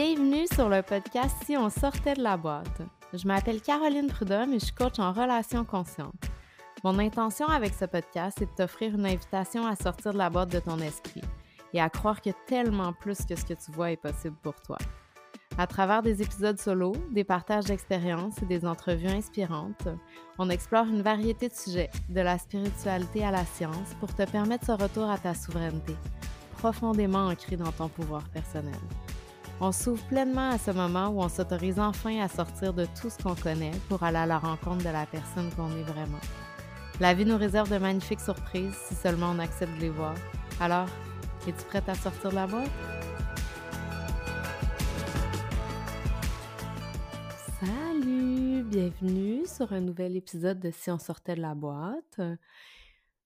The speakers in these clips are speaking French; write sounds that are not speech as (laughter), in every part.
Bienvenue sur le podcast Si on sortait de la boîte. Je m'appelle Caroline Prudhomme et je suis coach en relations conscientes. Mon intention avec ce podcast est de t'offrir une invitation à sortir de la boîte de ton esprit et à croire que tellement plus que ce que tu vois est possible pour toi. À travers des épisodes solo, des partages d'expériences et des entrevues inspirantes, on explore une variété de sujets, de la spiritualité à la science, pour te permettre ce retour à ta souveraineté, profondément ancré dans ton pouvoir personnel. On s'ouvre pleinement à ce moment où on s'autorise enfin à sortir de tout ce qu'on connaît pour aller à la rencontre de la personne qu'on est vraiment. La vie nous réserve de magnifiques surprises si seulement on accepte de les voir. Alors, es-tu prête à sortir de la boîte? Salut, bienvenue sur un nouvel épisode de Si on sortait de la boîte.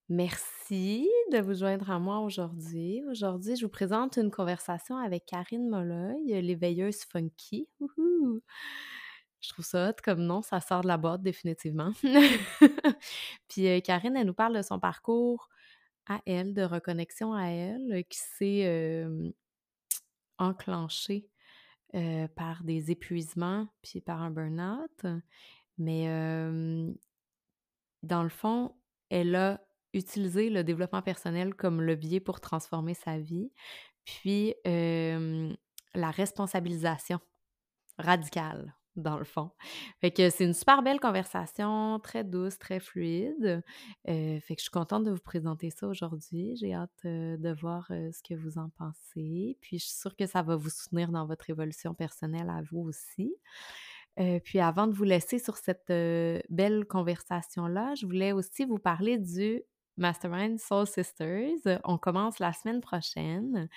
Merci de vous joindre à moi aujourd'hui. Aujourd'hui, je vous présente une conversation avec Karine Molloy, l'éveilleuse funky. Je trouve ça hot comme nom, ça sort de la boîte définitivement. (laughs) Puis euh, Karine, elle nous parle de son parcours à elle, de reconnexion à elle, qui s'est enclenché par des épuisements puis par un burn-out. Mais dans le fond, elle a utilisé le développement personnel comme levier pour transformer sa vie, puis la responsabilisation radicale dans le fond. Fait que c'est une super belle conversation, très douce, très fluide. fait que je suis contente de vous présenter ça aujourd'hui. J'ai hâte de voir ce que vous en pensez. Puis je suis sûre que ça va vous soutenir dans votre évolution personnelle à vous aussi. puis avant de vous laisser sur cette belle conversation-là, je voulais aussi vous parler du Mastermind Soul Sisters. On commence la semaine prochaine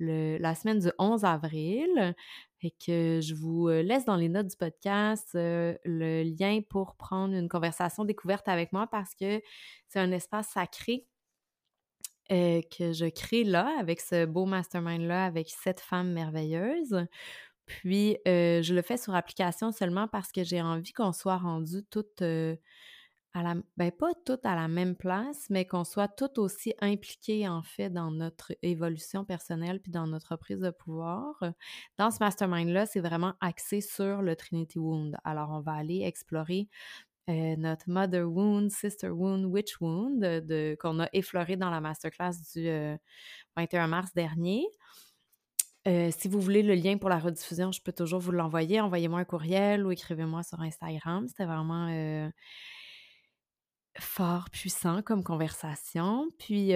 la semaine du 11 avril. Et que je vous laisse dans les notes du podcast le lien pour prendre une conversation découverte avec moi parce que c'est un espace sacré que je crée là, avec ce beau mastermind-là, avec cette femme merveilleuse. Puis, je le fais sur application seulement parce que j'ai envie qu'on soit rendu toutes ben pas toutes à la même place, mais qu'on soit toutes aussi impliquées en fait dans notre évolution personnelle puis dans notre prise de pouvoir. Dans ce mastermind-là, c'est vraiment axé sur le Trinity Wound. Alors, on va aller explorer notre Mother Wound, Sister Wound, Witch Wound de, qu'on a effleuré dans la masterclass du 21 mars dernier. si vous voulez le lien pour la rediffusion, je peux toujours vous l'envoyer. Envoyez-moi un courriel ou écrivez-moi sur Instagram. C'était vraiment fort, puissant comme conversation. Puis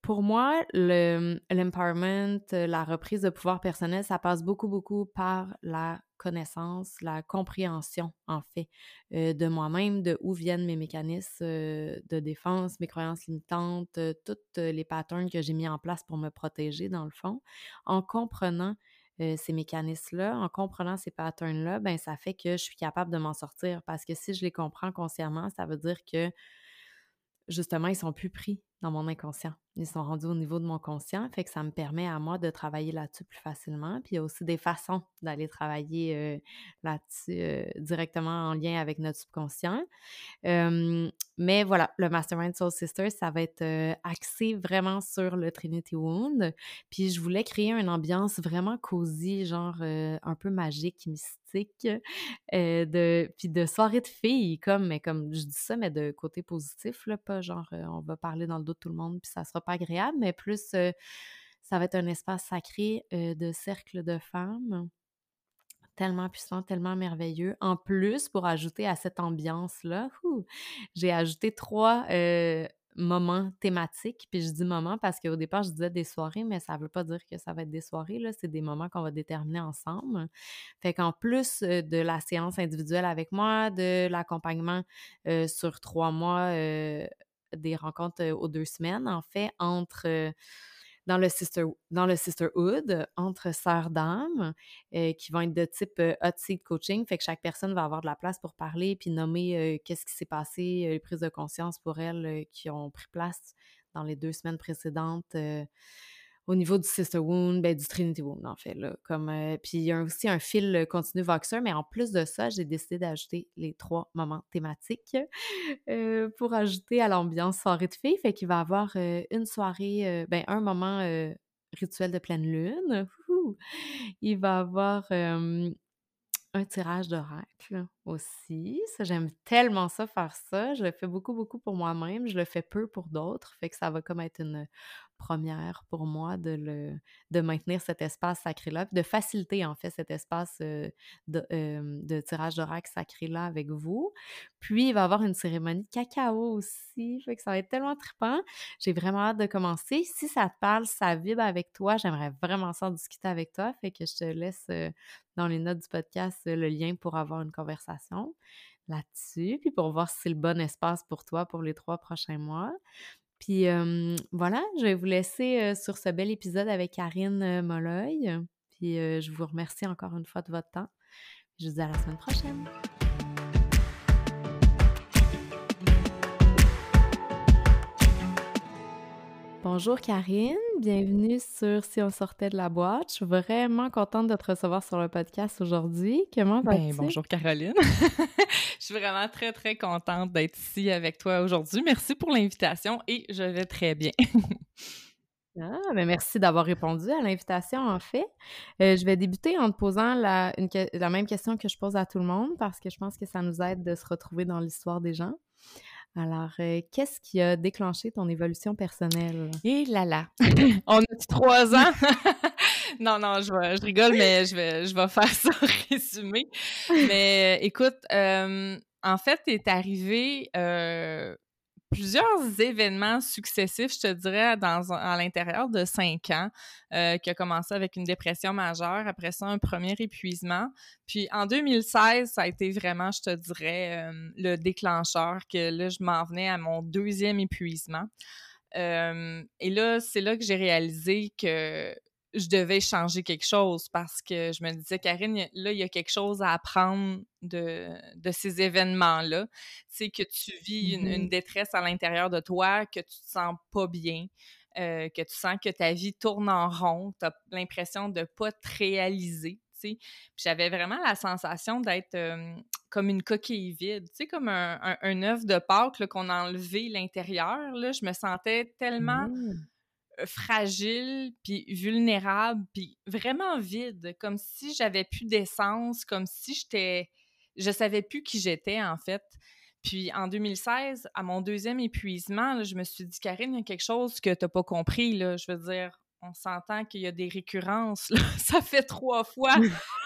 pour moi, l'empowerment, la reprise de pouvoir personnel, ça passe beaucoup, beaucoup par la connaissance, la compréhension, en fait, de moi-même, de où viennent mes mécanismes de défense, mes croyances limitantes, toutes les patterns que j'ai mis en place pour me protéger, dans le fond. En comprenant ces mécanismes-là, en comprenant ces patterns-là, ben ça fait que je suis capable de m'en sortir. Parce que si je les comprends consciemment, ça veut dire que justement, ils sont plus pris dans mon inconscient. Ils sont rendus au niveau de mon conscient, fait que ça me permet à moi de travailler là-dessus plus facilement. Puis il y a aussi des façons d'aller travailler là-dessus directement en lien avec notre subconscient. mais voilà, le Mastermind Soul Sister, ça va être axé vraiment sur le Trinity Wound. Puis je voulais créer une ambiance vraiment cosy, genre un peu magique, mystique, de, puis de soirée de filles, comme, mais comme je dis ça, mais de côté positif, là, pas genre on va parler dans le dos tout le monde, puis ça sera pas agréable, mais plus ça va être un espace sacré de cercle de femmes tellement puissant, tellement merveilleux. En plus, pour ajouter à cette ambiance-là, j'ai ajouté trois moments thématiques. Puis je dis moments parce qu'au départ, je disais des soirées, mais ça ne veut pas dire que ça va être des soirées. C'est des moments qu'on va déterminer ensemble. Fait qu'en plus de la séance individuelle avec moi, de l'accompagnement sur trois mois des rencontres aux deux semaines, en fait, entre dans le, sister, dans le sisterhood, entre sœurs d'âme, qui vont être de type hot seat coaching, fait que chaque personne va avoir de la place pour parler, puis nommer qu'est-ce qui s'est passé, les prises de conscience pour elles qui ont pris place dans les deux semaines précédentes au niveau du Sister Wound, ben, du Trinity Wound, en fait. Là, comme, euh, puis il y a aussi un fil continu Voxer, mais en plus de ça, j'ai décidé d'ajouter les trois moments thématiques (laughs) euh, pour ajouter à l'ambiance soirée de filles. Fait qu'il va y avoir euh, une soirée, ben, un moment rituel de pleine lune. Il va y avoir un tirage d'oracle aussi. Ça, j'aime tellement ça, faire ça. Je le fais beaucoup, beaucoup pour moi-même. Je le fais peu pour d'autres. Fait que ça va comme être une première pour moi de, le, de maintenir cet espace sacré-là, de faciliter en fait cet espace de, de, tirage d'oracle sacré-là avec vous. Puis, il va y avoir une cérémonie de cacao aussi, fait que ça va être tellement trippant. J'ai vraiment hâte de commencer. Si ça te parle, ça vibre avec toi, j'aimerais vraiment s'en discuter avec toi, fait que je te laisse dans les notes du podcast le lien pour avoir une conversation là-dessus, puis pour voir si c'est le bon espace pour toi pour les trois prochains mois. Puis voilà, je vais vous laisser sur ce bel épisode avec Karine Molloy. Puis je vous remercie encore une fois de votre temps. Je vous dis à la semaine prochaine. Bonjour Karine, bienvenue sur Si on sortait de la boîte. Je suis vraiment contente de te recevoir sur le podcast aujourd'hui. Comment ben, vas-tu? bonjour Caroline. (laughs) je suis vraiment très très contente d'être ici avec toi aujourd'hui. Merci pour l'invitation et je vais très bien. (laughs) ah, ben merci d'avoir répondu à l'invitation en fait. Euh, je vais débuter en te posant la, la même question que je pose à tout le monde parce que je pense que ça nous aide de se retrouver dans l'histoire des gens. Alors, euh, qu'est-ce qui a déclenché ton évolution personnelle? Et là là! (coughs) On a trois ans! (laughs) non, non, je, rigole, mais je vais, je vais faire ça résumé. Mais écoute, euh, en fait, est arrivé euh, plusieurs événements successifs, je te dirais, dans, à l'intérieur de cinq ans, euh, qui a commencé avec une dépression majeure, après ça, un premier épuisement. Puis en 2016, ça a été vraiment, je te dirais, euh, le déclencheur, que là, je m'en venais à mon deuxième épuisement. Euh, et là, c'est là que j'ai réalisé que je devais changer quelque chose parce que je me disais, Karine, là, il y a quelque chose à apprendre de, de ces événements-là. Tu sais, que tu vis une, une, mmh détresse à l'intérieur de toi, que tu te sens pas bien, euh, que tu sens que ta vie tourne en rond, tu as l'impression de pas te réaliser. Puis j'avais vraiment la sensation d'être comme une coquille vide, tu sais, comme un, un, œuf de Pâques qu'on a enlevé l'intérieur. Là, je me sentais tellement... Mmh. Fragile, puis vulnérable, puis vraiment vide, comme si j'avais plus d'essence, comme si j'étais... Je savais plus qui j'étais, en fait. Puis en 2016, à mon deuxième épuisement, je me suis dit, Karine, il y a quelque chose que tu n'as pas compris. Là. Je veux dire, on s'entend qu'il y a des récurrences. (laughs) ça fait trois fois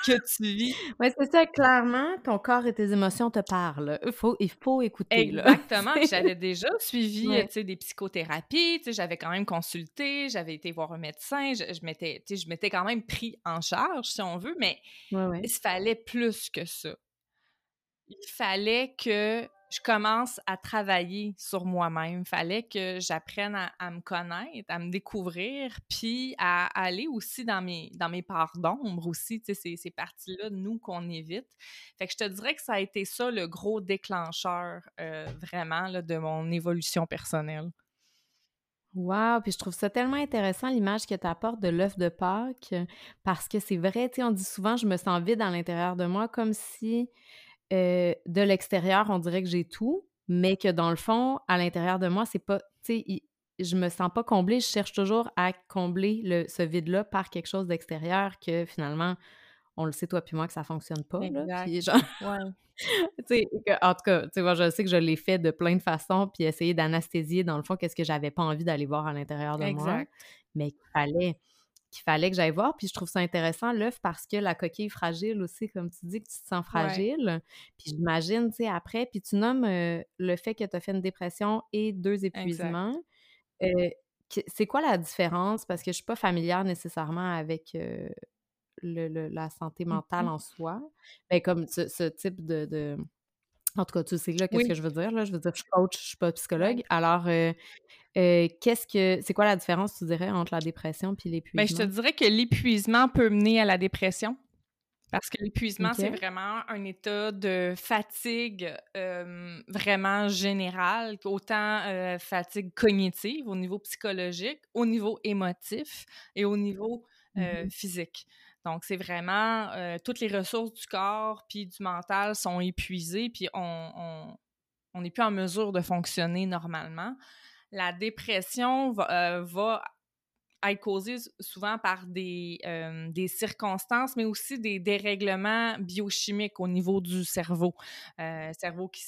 que tu vis. Oui, c'est ça, clairement, ton corps et tes émotions te parrent. Il faut, il faut écouter. Exactement. j'avais (laughs) déjà suivi des psychothérapies, j'avais quand même consulté, j'avais été voir un médecin, je, je m'étais quand même pris en charge, si on veut, mais il fallait plus que ça. Il fallait que je commence à travailler sur moi-même. Fallait que j'apprenne à, me connaître, à me découvrir, puis à, aller aussi dans mes, dans mes parts d'ombre aussi, tu sais, ces, ces parties-là nous qu'on évite. Fait que je te dirais que ça a été ça le gros déclencheur euh, vraiment de mon évolution personnelle. Wow! Puis je trouve ça tellement intéressant l'image que tu apportes de l'œuf de Pâques parce que c'est vrai, tu sais, on dit souvent je me sens vide à l'intérieur de moi comme si de l'extérieur, on dirait que j'ai tout, mais que dans le fond, à l'intérieur de moi, c'est pas, tu sais, je me sens pas comblée. Je cherche toujours à combler le, ce vide-là par quelque chose d'extérieur que finalement, on le sait toi puis moi que ça fonctionne pas. Là, puis genre... ouais. (laughs) en tout cas, tu vois, je sais que je l'ai fait de plein de façons, puis essayer d'anesthésier dans le fond qu'est-ce que j'avais pas envie d'aller voir à l'intérieur de moi, mais qu'il fallait qu'il fallait que j'aille voir. Puis je trouve ça intéressant, l'œuf, parce que la coquille fragile aussi, comme tu dis, que tu te sens fragile. Puis j'imagine, tu sais, après, puis tu nommes euh, le fait que tu as fait une dépression et deux épuisements. Euh, c'est quoi la différence? Parce que je suis pas familière nécessairement avec euh, le, la santé mentale en soi. Mais comme ce, type de, En tout cas, tu sais là, qu'est-ce que je veux dire? Là? Je veux dire, je suis coach, je suis pas psychologue. Alors, euh, qu'est-ce que c'est quoi la différence, tu dirais, entre la dépression puis l'épuisement? Bien, je te dirais que l'épuisement peut mener à la dépression. Parce que l'épuisement, c'est vraiment un état de fatigue euh, vraiment général, autant euh, fatigue cognitive au niveau psychologique, au niveau émotif et au niveau mmh physique. Donc, c'est vraiment toutes les ressources du corps puis du mental sont épuisées, puis on n'est plus en mesure de fonctionner normalement la dépression va, euh, être causée souvent par des, euh, des circonstances, mais aussi des dérèglements biochimiques au niveau du cerveau. Euh, cerveau qui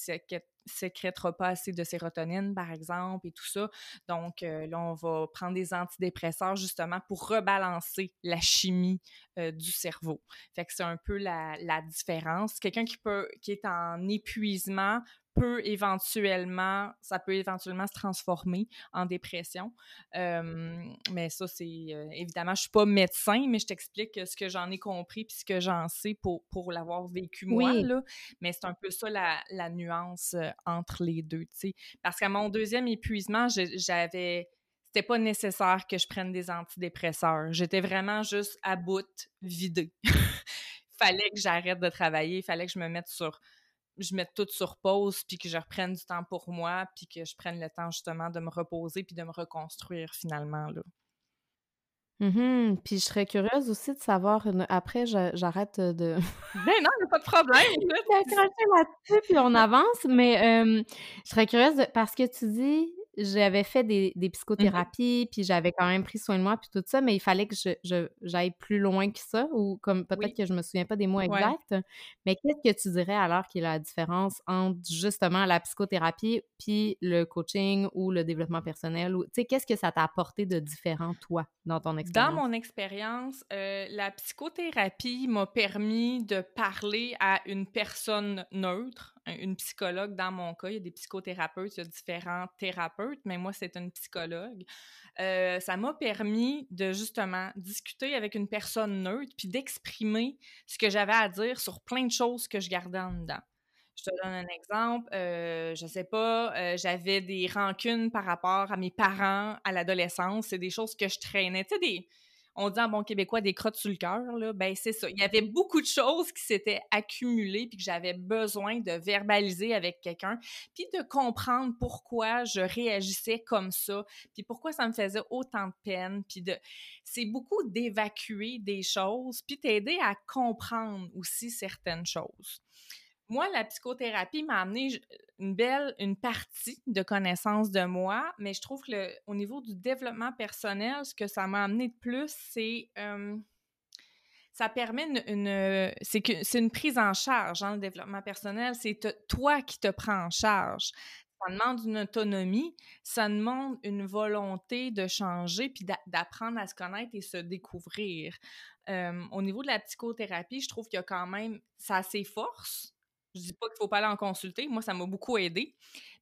sécrétera pas assez de sérotonine, par exemple, et tout ça. Donc, euh, là, on va prendre des antidépresseurs justement pour rebalancer la chimie du cerveau. Fait que c'est un peu la, la différence. Quelqu'un qui peut, qui est en épuisement peut éventuellement, ça peut éventuellement se transformer en dépression. mais ça, c'est évidemment, je suis pas médecin, mais je t'explique ce que j'en ai compris puis ce que j'en sais pour, pour l'avoir vécu moi. Là. Mais c'est un peu ça la, la nuance entre les deux. sais. Parce qu'à mon deuxième épuisement, j'avais c'était pas nécessaire que je prenne des antidépresseurs. J'étais vraiment juste à bout, vidée. (laughs) fallait que j'arrête de travailler, il fallait que je me mette sur je mette tout sur pause, puis que je reprenne du temps pour moi, puis que je prenne le temps justement de me reposer, puis de me reconstruire finalement. Là. Mmh puis je serais curieuse aussi de savoir, après j'arrête de... (laughs) ben non, il n'y a pas de problème! (laughs) là-dessus, puis on avance, mais je serais curieuse parce que tu dis j'avais fait des, des mmh psychothérapies, puis j'avais quand même pris soin de moi, puis tout ça, mais il fallait que je, j'aille plus loin que ça, ou comme peut-être que je me souviens pas des mots exacts. Mais qu'est-ce que tu dirais alors qu'il y a la différence entre justement la psychothérapie puis le coaching ou le développement personnel? Ou, tu sais, qu'est-ce que ça t'a apporté de différent, toi, dans ton expérience? Dans mon expérience, euh, la psychothérapie m'a permis de parler à une personne neutre, une psychologue dans mon cas. Il y a des psychothérapeutes, il y a différents thérapeutes, mais moi, c'est une psychologue. Euh, ça m'a permis de justement discuter avec une personne neutre puis d'exprimer ce que j'avais à dire sur plein de choses que je gardais en dedans. Je te donne un exemple. Euh, je sais pas, euh, j'avais des rancunes par rapport à mes parents à l'adolescence. C'est des choses que je traînais. Tu sais, des, on dit en bon québécois des crottes sur le cœur, ben c'est ça. Il y avait beaucoup de choses qui s'étaient accumulées puis que j'avais besoin de verbaliser avec quelqu'un, puis de comprendre pourquoi je réagissais comme ça, puis pourquoi ça me faisait autant de peine, puis de c'est beaucoup d'évacuer des choses, puis t'aider à comprendre aussi certaines choses moi, la psychothérapie m'a amené une belle, une partie de connaissance de moi, mais je trouve que au niveau du développement personnel, ce que ça m'a amené de plus, c'est ça permet une, c'est que c'est une prise en charge, hein, le développement personnel, c'est toi qui te prends en charge. Ça demande une autonomie, ça demande une volonté de changer puis d'apprendre à se connaître et se découvrir. au niveau de la psychothérapie, je trouve qu'il y a quand même ça a ses forces, je dis pas qu'il faut pas aller en consulter. Moi, ça m'a beaucoup aidé.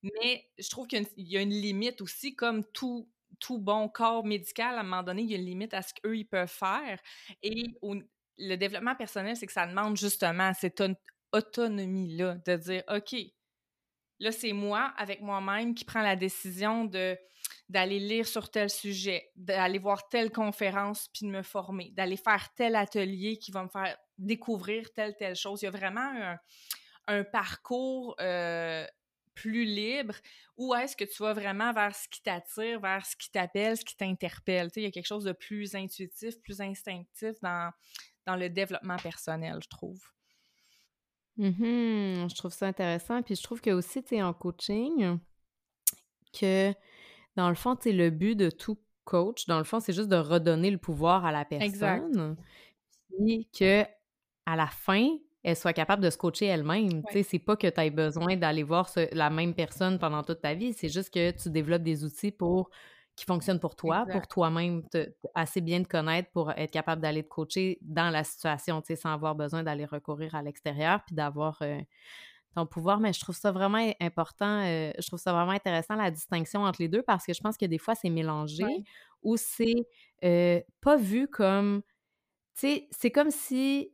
Mais je trouve qu'il y a une limite aussi, comme tout, tout bon corps médical, à un moment donné, il y a une limite à ce qu'eux, ils peuvent faire. Et le développement personnel, c'est que ça demande justement cette autonomie-là, de dire, OK, là, c'est moi, avec moi-même, qui prend la décision de d'aller lire sur tel sujet, d'aller voir telle conférence puis de me former, d'aller faire tel atelier qui va me faire découvrir telle, telle chose. Il y a vraiment un, un parcours euh, plus libre ou est-ce que tu vas vraiment vers ce qui t'attire, vers ce qui t'appelle, ce qui t'interpelle? Il y a quelque chose de plus intuitif, plus instinctif dans, dans le développement personnel, je trouve. Mmh je trouve ça intéressant. Puis je trouve que aussi, tu es en coaching, que dans le fond, tu le but de tout coach, dans le fond, c'est juste de redonner le pouvoir à la personne. Exact. Puis que à la fin, elle soit capable de se coacher elle-même. Tu sais, c'est pas que tu aies besoin d'aller voir la même personne pendant toute ta vie, c'est juste que tu développes des outils pour qui fonctionnent pour toi, pour toi-même assez bien te connaître pour être capable d'aller te coacher dans la situation, sans avoir besoin d'aller recourir à l'extérieur puis d'avoir euh, ton pouvoir. Mais je trouve ça vraiment important, euh, je trouve ça vraiment intéressant la distinction entre les deux parce que je pense que des fois c'est mélangé ou c'est euh, pas vu comme, tu sais, c'est comme si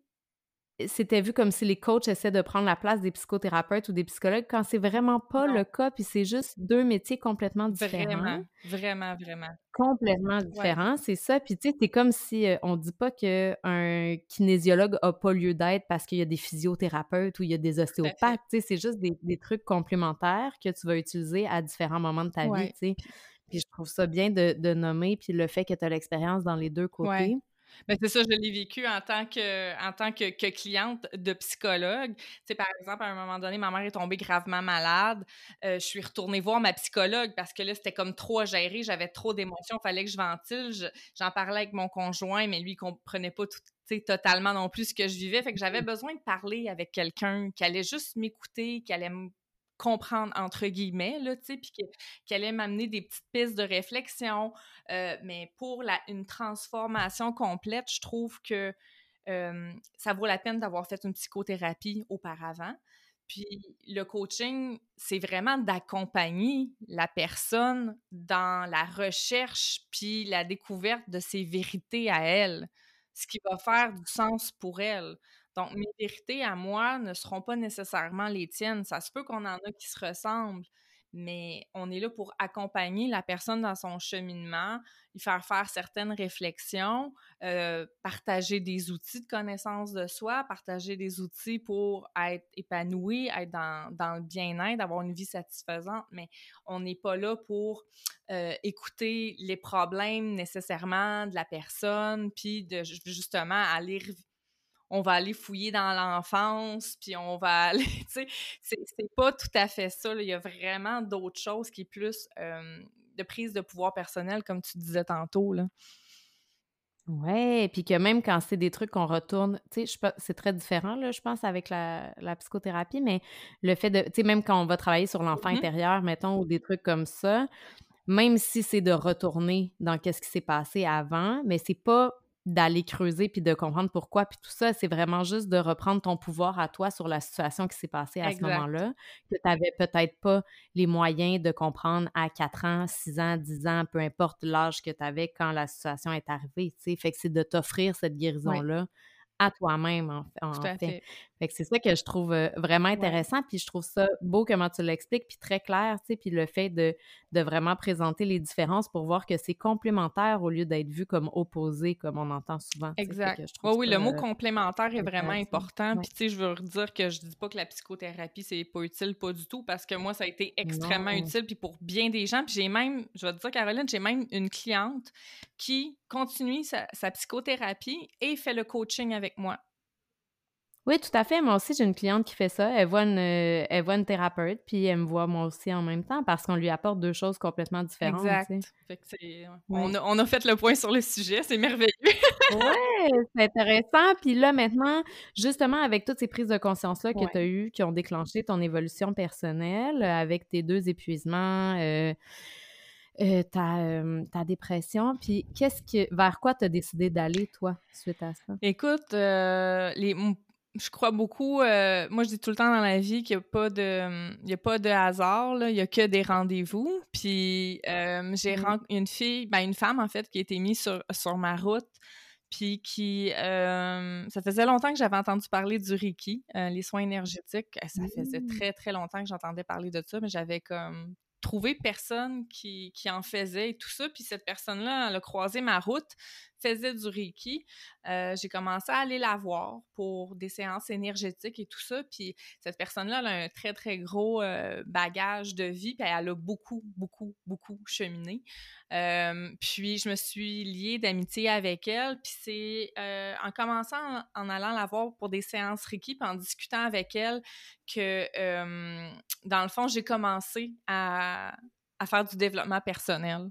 c'était vu comme si les coachs essaient de prendre la place des psychothérapeutes ou des psychologues quand c'est vraiment pas le cas, puis c'est juste deux métiers complètement différents. Vraiment, vraiment, vraiment. Complètement différents, c'est ça. Puis tu sais, c'est comme si euh, on dit pas qu'un kinésiologue a pas lieu d'être parce qu'il y a des physiothérapeutes ou il y a des ostéopathes. Tu sais, c'est juste des, trucs complémentaires que tu vas utiliser à différents moments de ta vie, tu sais. Puis je trouve ça bien de, nommer, puis le fait que tu as l'expérience dans les deux côtés. Ben, c'est ça, je l'ai vécu en tant que, en tant que, que cliente de psychologue. Tu par exemple, à un moment donné, ma mère est tombée gravement malade. Euh, je suis retournée voir ma psychologue parce que là, c'était comme trop à gérer. J'avais trop d'émotions. Il fallait que je ventile. J'en parlais avec mon conjoint, mais lui, il comprenait pas tout, totalement non plus ce que je vivais. Fait que j'avais besoin de parler avec quelqu'un qui allait juste m'écouter, qui allait me comprendre entre guillemets là tu sais puis qui, allait m'amener des petites pistes de réflexion euh, mais pour une transformation complète je trouve que ça vaut la peine d'avoir fait une psychothérapie auparavant. Puis le coaching c'est vraiment d'accompagner la personne dans la recherche puis la découverte de ses vérités à elle ce qui va faire du sens pour elle donc, mes vérités à moi ne seront pas nécessairement les tiennes. Ça se peut qu'on en a qui se ressemblent, mais on est là pour accompagner la personne dans son cheminement, lui faire faire certaines réflexions, euh, partager des outils de connaissance de soi, partager des outils pour être épanoui, être dans, dans le bien-être, avoir une vie satisfaisante, mais on n'est pas là pour euh, écouter les problèmes nécessairement de la personne, puis de justement aller on va aller fouiller dans l'enfance, puis on va aller, (laughs) tu sais, c'est pas tout à fait ça. Il y a vraiment d'autres choses qui est plus de prise de pouvoir personnel, comme tu disais tantôt, là. Ouais, puis que même quand c'est des trucs qu'on retourne, tu sais, c'est très différent, là, je pense, avec la, psychothérapie, mais le fait de, tu sais, même quand on va travailler sur l'enfant mmh intérieur, mettons, ou des trucs comme ça, même si c'est de retourner dans qu'est-ce qui s'est passé avant, mais c'est pas d'aller creuser puis de comprendre pourquoi puis tout ça, c'est vraiment juste de reprendre ton pouvoir à toi sur la situation qui s'est passée à ce moment-là, que tu n'avais peut-être pas les moyens de comprendre à 4 ans, 6 ans, 10 ans, peu importe l'âge que tu avais quand la situation est arrivée, tu sais. Fait que c'est de t'offrir cette guérison-là à toi-même, en, fait. C'est ça que je trouve euh, vraiment intéressant, puis je trouve ça beau comment tu l'expliques, puis très clair, tu sais, puis le fait de, de vraiment présenter les différences pour voir que c'est complémentaire au lieu d'être vu comme opposé, comme on entend souvent. Exact. oui, le mot complémentaire est vraiment important, puis tu sais, je veux dire que je dis pas que la psychothérapie, c'est pas utile, pas du tout, parce que moi, ça a été extrêmement utile, puis pour bien des gens, puis j'ai même, je vais te dire, Caroline, j'ai même une cliente qui continue sa, sa psychothérapie et fait le coaching avec moi. Oui, tout à fait. Moi aussi, j'ai une cliente qui fait ça. Elle voit une, euh, elle voit une thérapeute, puis elle me voit moi aussi en même temps parce qu'on lui apporte deux choses complètement différentes. Exact. on, a, on, a, fait le point sur le sujet. C'est merveilleux. (laughs) oui, c'est intéressant. Puis là, maintenant, justement, avec toutes ces prises de conscience-là que tu as eues, qui ont déclenché ton évolution personnelle, avec tes deux épuisements, euh, euh, ta, dépression. Puis, qu'est-ce que, vers quoi tu as décidé d'aller, toi, suite à ça? Écoute, les, je crois beaucoup. Euh, moi, je dis tout le temps dans la vie qu'il n'y a pas de, il y a pas de hasard. Là, il y a que des rendez-vous. Puis euh, j'ai mmh. rencontré une fille, ben une femme en fait, qui a été mise sur, sur ma route. Puis qui, euh, ça faisait longtemps que j'avais entendu parler du Reiki, les soins énergétiques. Ça faisait mmh. très très longtemps que j'entendais parler de ça, mais j'avais comme trouvé personne qui, qui, en faisait et tout ça. Puis cette personne-là, elle a croisé ma route faisait du Reiki, euh, j'ai commencé à aller la voir pour des séances énergétiques et tout ça. Puis cette personne-là, elle a un très, très gros euh, bagage de vie, puis elle a beaucoup, beaucoup, beaucoup cheminé. Euh, puis je me suis liée d'amitié avec elle, puis c'est en commençant en, allant la voir pour des séances Reiki, puis en discutant avec elle, que dans le fond, j'ai commencé à, à faire du développement personnel.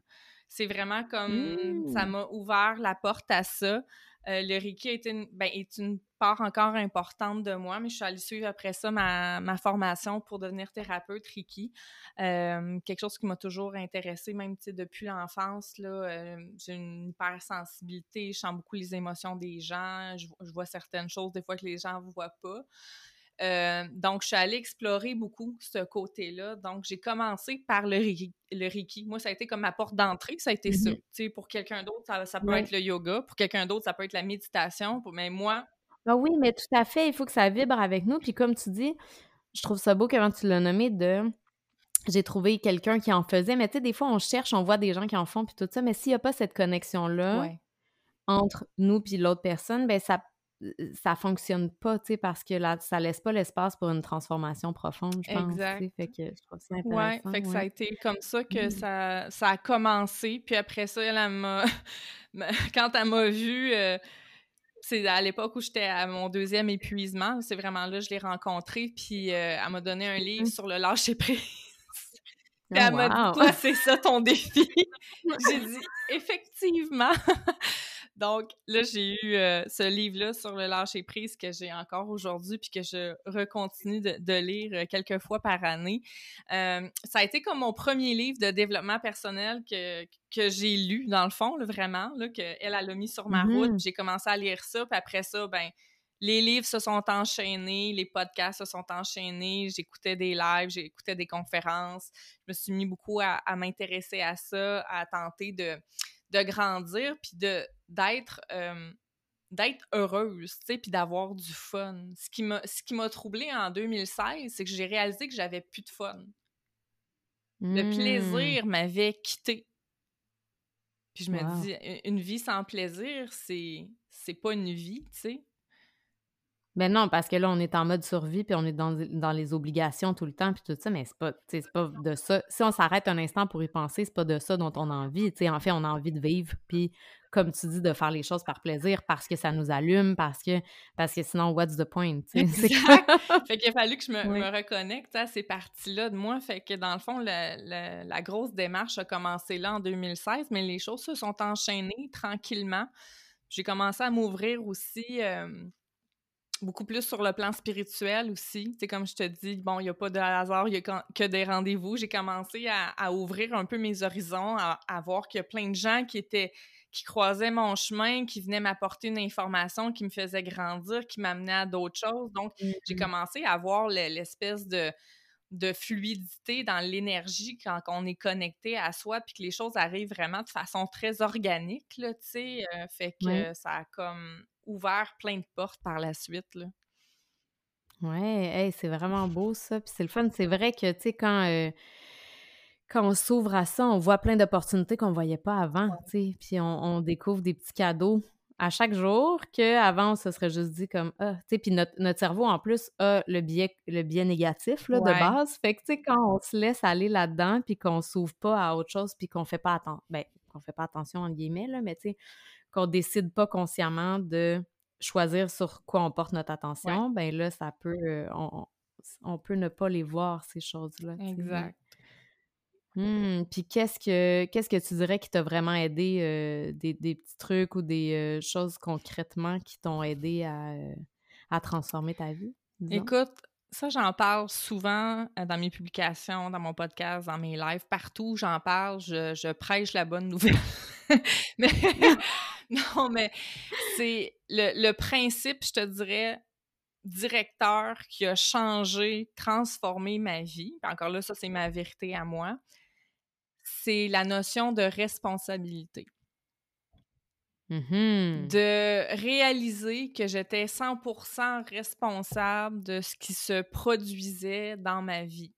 C'est vraiment comme ça mmh. m'a ouvert la porte à ça. Euh, le Reiki est une, ben, est une part encore importante de moi, mais je suis allée suivre après ça ma, ma formation pour devenir thérapeute Reiki. Euh, quelque chose qui m'a toujours intéressée, même depuis l'enfance. Euh, j'ai une hypersensibilité, je sens beaucoup les émotions des gens, je, je, vois certaines choses des fois que les gens ne voient pas. Euh, donc, je suis allée explorer beaucoup ce côté-là. Donc, j'ai commencé par le, le Reiki. Moi, ça a été comme ma porte d'entrée, ça a été ça. Mm-hmm. pour quelqu'un d'autre, ça, peut être le yoga. Pour quelqu'un d'autre, ça peut être la méditation. Mais moi... Ah oui, mais tout à fait. Il faut que ça vibre avec nous. Puis comme tu dis, je trouve ça beau comment tu l'as nommé de... J'ai trouvé quelqu'un qui en faisait. Mais tu sais, des fois, on cherche, on voit des gens qui en font, puis tout ça. Mais s'il n'y a pas cette connexion-là entre nous puis l'autre personne, ben ça ça fonctionne pas, tu sais, parce que là, ça laisse pas l'espace pour une transformation profonde, je pense. Exact. Fait que je trouve ça Ouais, intéressant. fait que ça a Ouais. été comme ça que Mm. ça, ça a commencé. Puis après ça, elle, elle (laughs) m'a. Quand elle m'a vue, euh, c'est à l'époque où j'étais à mon deuxième épuisement. C'est vraiment là que je l'ai rencontrée. Puis euh, elle m'a donné un livre Mhm. sur le lâcher prise. Puis Oh, elle m'a dit, toi, c'est ça ton défi. (laughs) J'ai dit, effectivement. Donc là, j'ai eu euh, ce livre-là sur le lâcher prise que j'ai encore aujourd'hui, puis que je recontinue de, de lire euh, quelques fois par année. Euh, ça a été comme mon premier livre de développement personnel que, que j'ai lu, dans le fond, là, vraiment, là, qu'elle, elle a mis sur ma route. Mhm. J'ai commencé à lire ça, puis après ça, ben les livres se sont enchaînés, les podcasts se sont enchaînés, j'écoutais des lives, j'écoutais des conférences. Je me suis mis beaucoup à, à m'intéresser à ça, à tenter de, de grandir, puis de d'être euh, d'être heureuse, tu sais, puis d'avoir du fun. Ce qui m'a ce qui m'a troublée en 2016, c'est que j'ai réalisé que j'avais plus de fun. Le Mm. plaisir m'avait quitté. Puis je me dis, une vie sans plaisir, c'est c'est pas une vie, tu sais. Ben non, parce que là, on est en mode survie, puis on est dans, dans les obligations tout le temps, puis tout ça, mais c'est pas, pas de ça. Si on s'arrête un instant pour y penser, c'est pas de ça dont on a envie. En fait, on a envie de vivre, puis comme tu dis, de faire les choses par plaisir, parce que ça nous allume, parce que, parce que sinon, what's the point? (laughs) Exact. Fait qu'il a fallu que je me, (laughs) Oui. me reconnecte à ces parties-là de moi. Fait que dans le fond, le- le- la grosse démarche a commencé là en 2016, mais les choses se sont enchaînées tranquillement. J'ai commencé à m'ouvrir aussi euh, beaucoup plus sur le plan spirituel aussi. C'est comme je te dis, bon, il n'y a pas de hasard, il n'y a que des rendez-vous. J'ai commencé à, à ouvrir un peu mes horizons, à, à voir qu'il y a plein de gens qui étaient qui croisaient mon chemin, qui venaient m'apporter une information qui me faisait grandir, qui m'amenait à d'autres choses. Donc, j'ai Mhm. commencé à voir le- l'espèce de, de fluidité dans l'énergie quand on est connecté à soi, puis que les choses arrivent vraiment de façon très organique, là, tu sais. euh, fait que ça a comme ouvert plein de portes par la suite, là. Ouais, hey, c'est vraiment beau ça. Puis c'est le fun. C'est vrai que, tu sais, quand, euh, quand on s'ouvre à ça, on voit plein d'opportunités qu'on voyait pas avant, tu sais. Puis on, on découvre des petits cadeaux à chaque jour qu'avant, on se serait juste dit comme, ah, tu sais. Puis notre, notre cerveau, en plus, a le biais, le biais négatif, là, de base. Fait que, tu sais, quand on se laisse aller là-dedans, puis qu'on s'ouvre pas à autre chose, puis qu'on fait pas attention, ben, qu'on fait pas attention, entre guillemets, là, mais tu sais, qu'on décide pas consciemment de choisir sur quoi on porte notre attention, ben là, ça peut, euh, on, on peut ne pas les voir, ces choses-là. Exact. Hmm, Puis qu'est-ce que qu'est-ce que tu dirais qui t'a vraiment aidé, euh, des, des petits trucs ou des euh, choses concrètement qui t'ont aidé à, à transformer ta vie? disons? Écoute, ça, j'en parle souvent dans mes publications, dans mon podcast, dans mes lives, partout où j'en parle, je, je prêche la bonne nouvelle. (laughs) mais (laughs) (laughs) non, mais c'est le, le principe, je te dirais, directeur qui a changé, transformé ma vie. Encore là, ça, c'est ma vérité à moi. C'est la notion de responsabilité Mhm. de réaliser que j'étais 100% responsable de ce qui se produisait dans ma vie.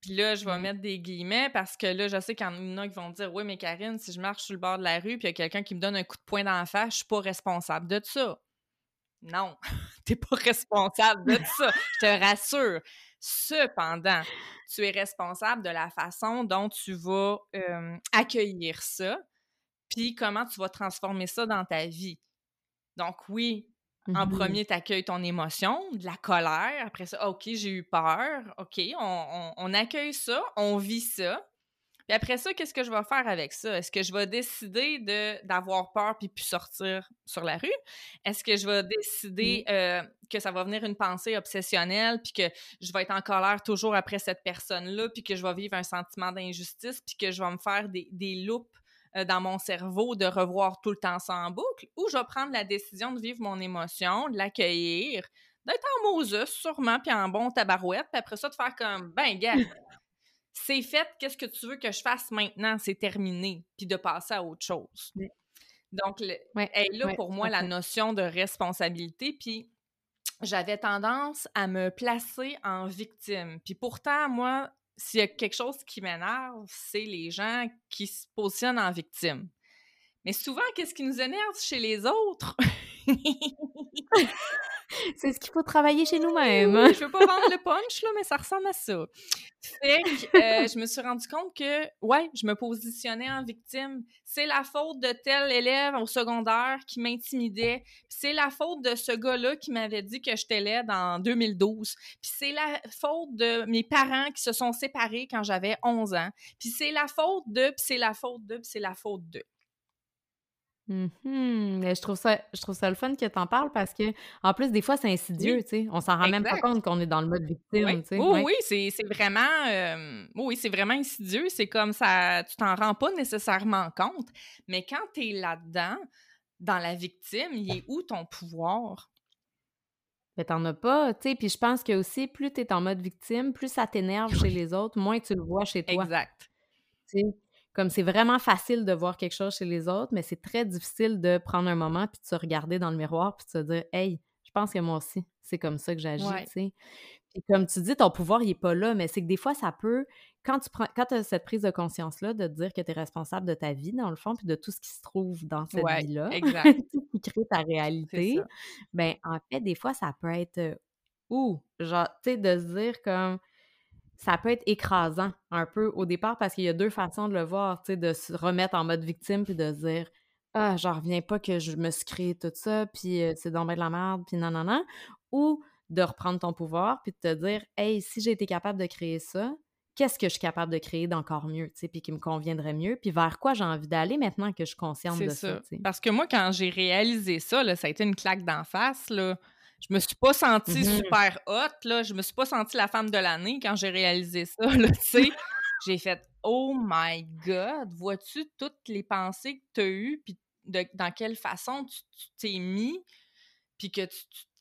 Puis là, je vais Ouais. mettre des guillemets parce que là, je sais qu'il y en a qui vont dire Oui, mais Karine, si je marche sur le bord de la rue puis il y a quelqu'un qui me donne un coup de poing dans la face, je suis pas responsable de ça. Non, (laughs) t'es pas responsable de ça, je te rassure. Cependant, tu es responsable de la façon dont tu vas euh, accueillir ça, puis comment tu vas transformer ça dans ta vie. Donc oui, en Mhm. premier, tu accueilles ton émotion, de la colère. Après ça, OK, j'ai eu peur. OK, on, on- on accueille ça, on vit ça. Puis après ça, qu'est-ce que je vais faire avec ça? Est-ce que je vais décider de, d'avoir peur puis puis sortir sur la rue? Est-ce que je vais décider euh, que ça va venir une pensée obsessionnelle puis que je vais être en colère toujours après cette personne-là puis que je vais vivre un sentiment d'injustice puis que je vais me faire des, des loupes euh, dans mon cerveau de revoir tout le temps ça en boucle? Ou je vais prendre la décision de vivre mon émotion, de l'accueillir, d'être en Moses sûrement puis en bon tabarouette puis après ça de faire comme, ben gars, (laughs) c'est fait, qu'est-ce que tu veux que je fasse maintenant? C'est terminé, puis de passer à autre chose. Donc, le, Ouais, est là ouais, pour moi la notion de responsabilité, puis j'avais tendance à me placer en victime. Puis pourtant, moi, s'il y a quelque chose qui m'énerve, c'est les gens qui se positionnent en victime. Mais souvent, qu'est-ce qui nous énerve chez les autres? (laughs) C'est ce qu'il faut travailler chez nous-mêmes. Oui, je veux pas vendre le punch, là, mais ça ressemble à ça. Fait que euh, je me suis rendu compte que, ouais, je me positionnais en victime. C'est la faute de tel élève au secondaire qui m'intimidait. c'est la faute de ce gars-là qui m'avait dit que j'étais laide en 2012. Puis c'est la faute de mes parents qui se sont séparés quand j'avais 11 ans. Puis c'est la faute de, puis c'est la faute de, puis c'est la faute de. Mmh Mais je trouve ça je trouve ça le fun que tu en parles parce que en plus, des fois, c'est insidieux, tu sais. On s'en rend même pas compte qu'on est dans le mode victime, tu sais. Oui, oui, c'est vraiment, oui, c'est vraiment insidieux. C'est comme ça, tu t'en rends pas nécessairement compte. Mais quand tu es là-dedans, dans la victime, il est où ton pouvoir? Mais t'en as pas, tu sais. Puis je pense que aussi, plus tu es en mode victime, plus ça t'énerve chez les autres, moins tu le vois chez toi. Exact. Tu sais? Comme c'est vraiment facile de voir quelque chose chez les autres, mais c'est très difficile de prendre un moment puis de se regarder dans le miroir puis de se dire Hey, je pense que moi aussi, c'est comme ça que j'agis, tu sais. Puis comme tu dis, ton pouvoir, il n'est pas là, mais c'est que des fois, ça peut, quand tu prends, quand as cette prise de conscience-là, de te dire que tu es responsable de ta vie, dans le fond, puis de tout ce qui se trouve dans cette vie-là, (laughs) tout ce qui crée ta réalité, ben en fait, des fois, ça peut être, euh, ou, genre, tu sais, de se dire comme, ça peut être écrasant un peu au départ parce qu'il y a deux façons de le voir, tu sais, de se remettre en mode victime puis de se dire ah, j'en reviens pas que je me suis créé tout ça, puis euh, c'est donc de la merde, puis non, non, non. Ou de reprendre ton pouvoir, puis de te dire, hey, si j'ai été capable de créer ça, qu'est-ce que je suis capable de créer d'encore mieux, tu sais, puis qui me conviendrait mieux, puis vers quoi j'ai envie d'aller maintenant que je suis consciente de ça. ça Parce que moi, quand j'ai réalisé ça, là, ça a été une claque d'en face, là je me suis pas sentie mm-hmm. super hot, là. Je me suis pas sentie la femme de l'année quand j'ai réalisé ça, là, tu sais. (laughs) j'ai fait « Oh my God! Vois-tu toutes les pensées que tu as eues, puis dans quelle façon tu t'es mis, puis que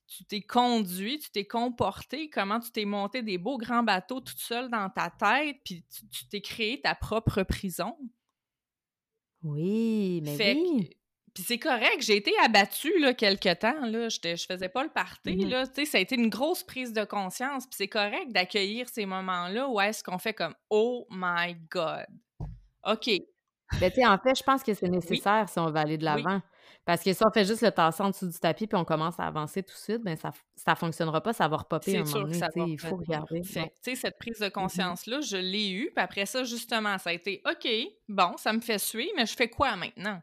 tu t'es conduit, tu t'es comporté, comment tu t'es monté des beaux grands bateaux toute seule dans ta tête, puis tu t'es créé ta propre prison? Oui, mais oui. Puis c'est correct, j'ai été abattue là, quelque temps, là. je faisais pas le party, mmh là. ça a été une grosse prise de conscience. Puis c'est correct d'accueillir ces moments-là où est-ce qu'on fait comme « Oh my God! » OK. Ben, tu en fait, je pense que c'est nécessaire si on veut aller de l'avant. Parce que si on fait juste le tasser en dessous du tapis puis on commence à avancer tout de suite, ben ça ça fonctionnera pas, ça va repopper un moment donné, il faut regarder. tu sais, cette prise de mmh conscience-là, je l'ai eue, puis après ça, justement, ça a été « OK, bon, ça me fait suer, mais je fais quoi maintenant? »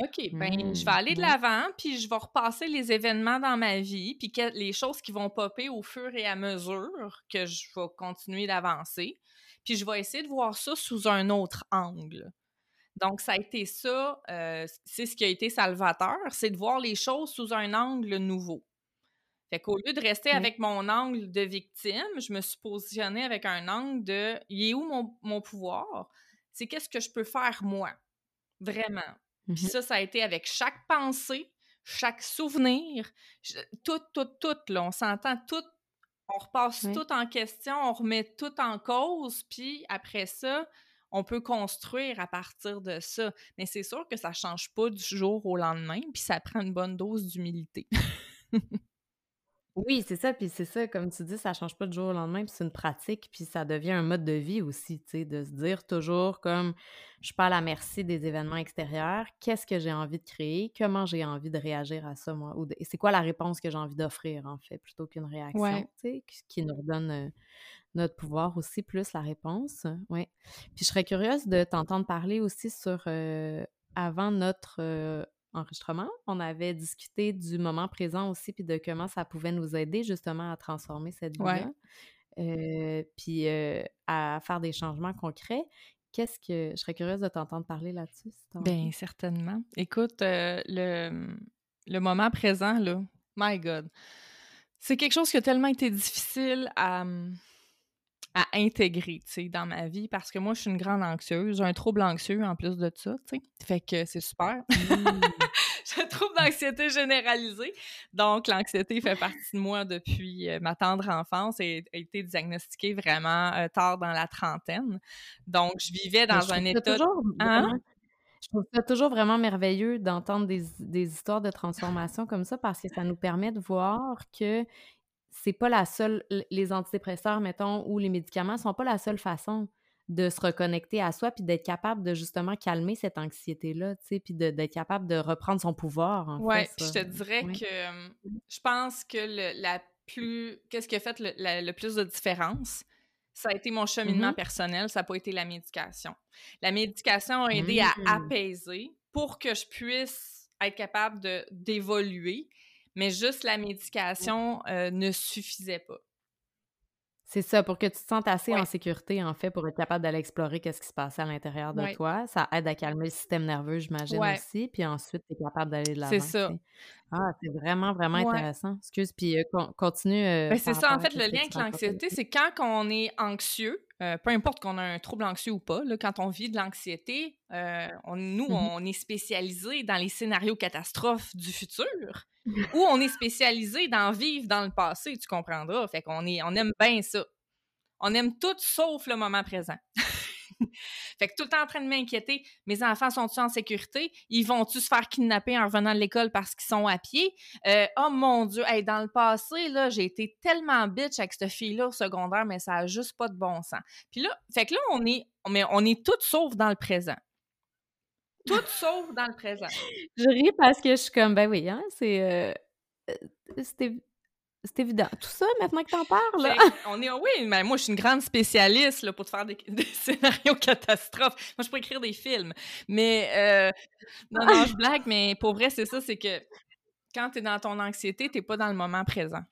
OK, ben je vais aller de mmh. l'avant, puis je vais repasser les événements dans ma vie, puis les choses qui vont popper au fur et à mesure que je vais continuer d'avancer. Puis je vais essayer de voir ça sous un autre angle. Donc, ça a été ça, euh, c'est ce qui a été salvateur, c'est de voir les choses sous un angle nouveau. Fait qu'au lieu de rester avec mon angle de victime, je me suis positionnée avec un angle de « il est où mon, mon pouvoir? C'est qu'est-ce que je peux faire moi? Vraiment. Puis mmh ça, ça a été avec chaque pensée, chaque souvenir, tout, tout, tout, là, on s'entend tout, on repasse tout en question, on remet tout en cause, puis après ça, on peut construire à partir de ça. Mais c'est sûr que ça change pas du jour au lendemain, puis ça prend une bonne dose d'humilité. (laughs) Oui, c'est ça, puis c'est ça, comme tu dis, ça change pas du jour au lendemain, puis c'est une pratique, puis ça devient un mode de vie aussi, tu sais, de se dire toujours comme je suis pas à la merci des événements extérieurs, qu'est-ce que j'ai envie de créer, comment j'ai envie de réagir à ça, moi, ou c'est quoi la réponse que j'ai envie d'offrir, en fait, plutôt qu'une réaction, tu sais, qui nous redonne euh, notre pouvoir aussi, plus la réponse, ouais. Puis je serais curieuse de t'entendre parler aussi sur, euh, avant notre... Euh, enregistrement, on avait discuté du moment présent aussi, puis de comment ça pouvait nous aider justement à transformer cette vie-là, euh, puis euh, à faire des changements concrets. Qu'est-ce que... Je serais curieuse de t'entendre parler là-dessus. Bien, certainement. Écoute, euh, le, le moment présent, là, my God, c'est quelque chose qui a tellement été difficile à à intégrer, tu sais, dans ma vie parce que moi, je suis une grande anxieuse. J'ai un trouble anxieux en plus de ça, tu sais. Fait que c'est super. Mmh. (laughs) J'ai un trouble d'anxiété généralisée. Donc, l'anxiété fait partie de moi depuis euh, ma tendre enfance et a été diagnostiquée vraiment euh, tard dans la trentaine. Donc, je vivais dans un état... Hein? Je trouve ça toujours vraiment merveilleux d'entendre des, des histoires de transformation comme ça parce que ça nous permet de voir que c'est pas la seule, les antidépresseurs, mettons, ou les médicaments sont pas la seule façon de se reconnecter à soi, puis d'être capable de justement calmer cette anxiété-là, tu sais, puis d'être capable de reprendre son pouvoir, en ouais, fait. je te dirais que je pense que la plus... Qu'est-ce qui a fait le, plus de différence? Ça a été mon cheminement mm-hmm. personnel, ça n'a pas été la médication. La médication a aidé à mmh. apaiser pour que je puisse être capable d'évoluer, mais juste la médication euh, ne suffisait pas. C'est ça, pour que tu te sentes assez en sécurité, en fait, pour être capable d'aller explorer qu'est-ce qui se passait à l'intérieur de toi. Ça aide à calmer le système nerveux, j'imagine aussi. Puis ensuite, tu es capable d'aller de l'avant. C'est ça. Ah, c'est vraiment, vraiment intéressant. Excuse, puis euh, continue. Euh, ben, c'est ça, en fait, le lien avec l'anxiété, c'est quand on est anxieux, euh, peu importe qu'on a un trouble anxieux ou pas, là, quand on vit de l'anxiété, on, nous, mmh on est spécialisé dans les scénarios catastrophes du futur (laughs) ou on est spécialisé dans vivre dans le passé, tu comprendras. Fait qu'on est, on aime bien ça. On aime tout sauf le moment présent. Fait que tout le temps en train de m'inquiéter, mes enfants sont-ils en sécurité? Ils vont-tu se faire kidnapper en revenant de l'école parce qu'ils sont à pied? Euh, oh mon Dieu, dans le passé, là, j'ai été tellement bitch avec cette fille-là au secondaire, mais ça a juste pas de bon sens. Puis là, fait que là, on est, mais on est tout sauf dans le présent tout sauf dans le présent. (laughs) Je ris parce que je suis comme, ben oui, hein, c'est. Euh, euh, c'est évident. Tout ça, maintenant que t'en parles. Ben, (laughs) on est, oui, mais moi, je suis une grande spécialiste là, pour te faire des, (laughs) scénarios catastrophes. Moi, je peux écrire des films. Mais, euh, non, non, je blague, mais pour vrai, c'est ça, c'est que quand tu es dans ton anxiété, tu pas dans le moment présent.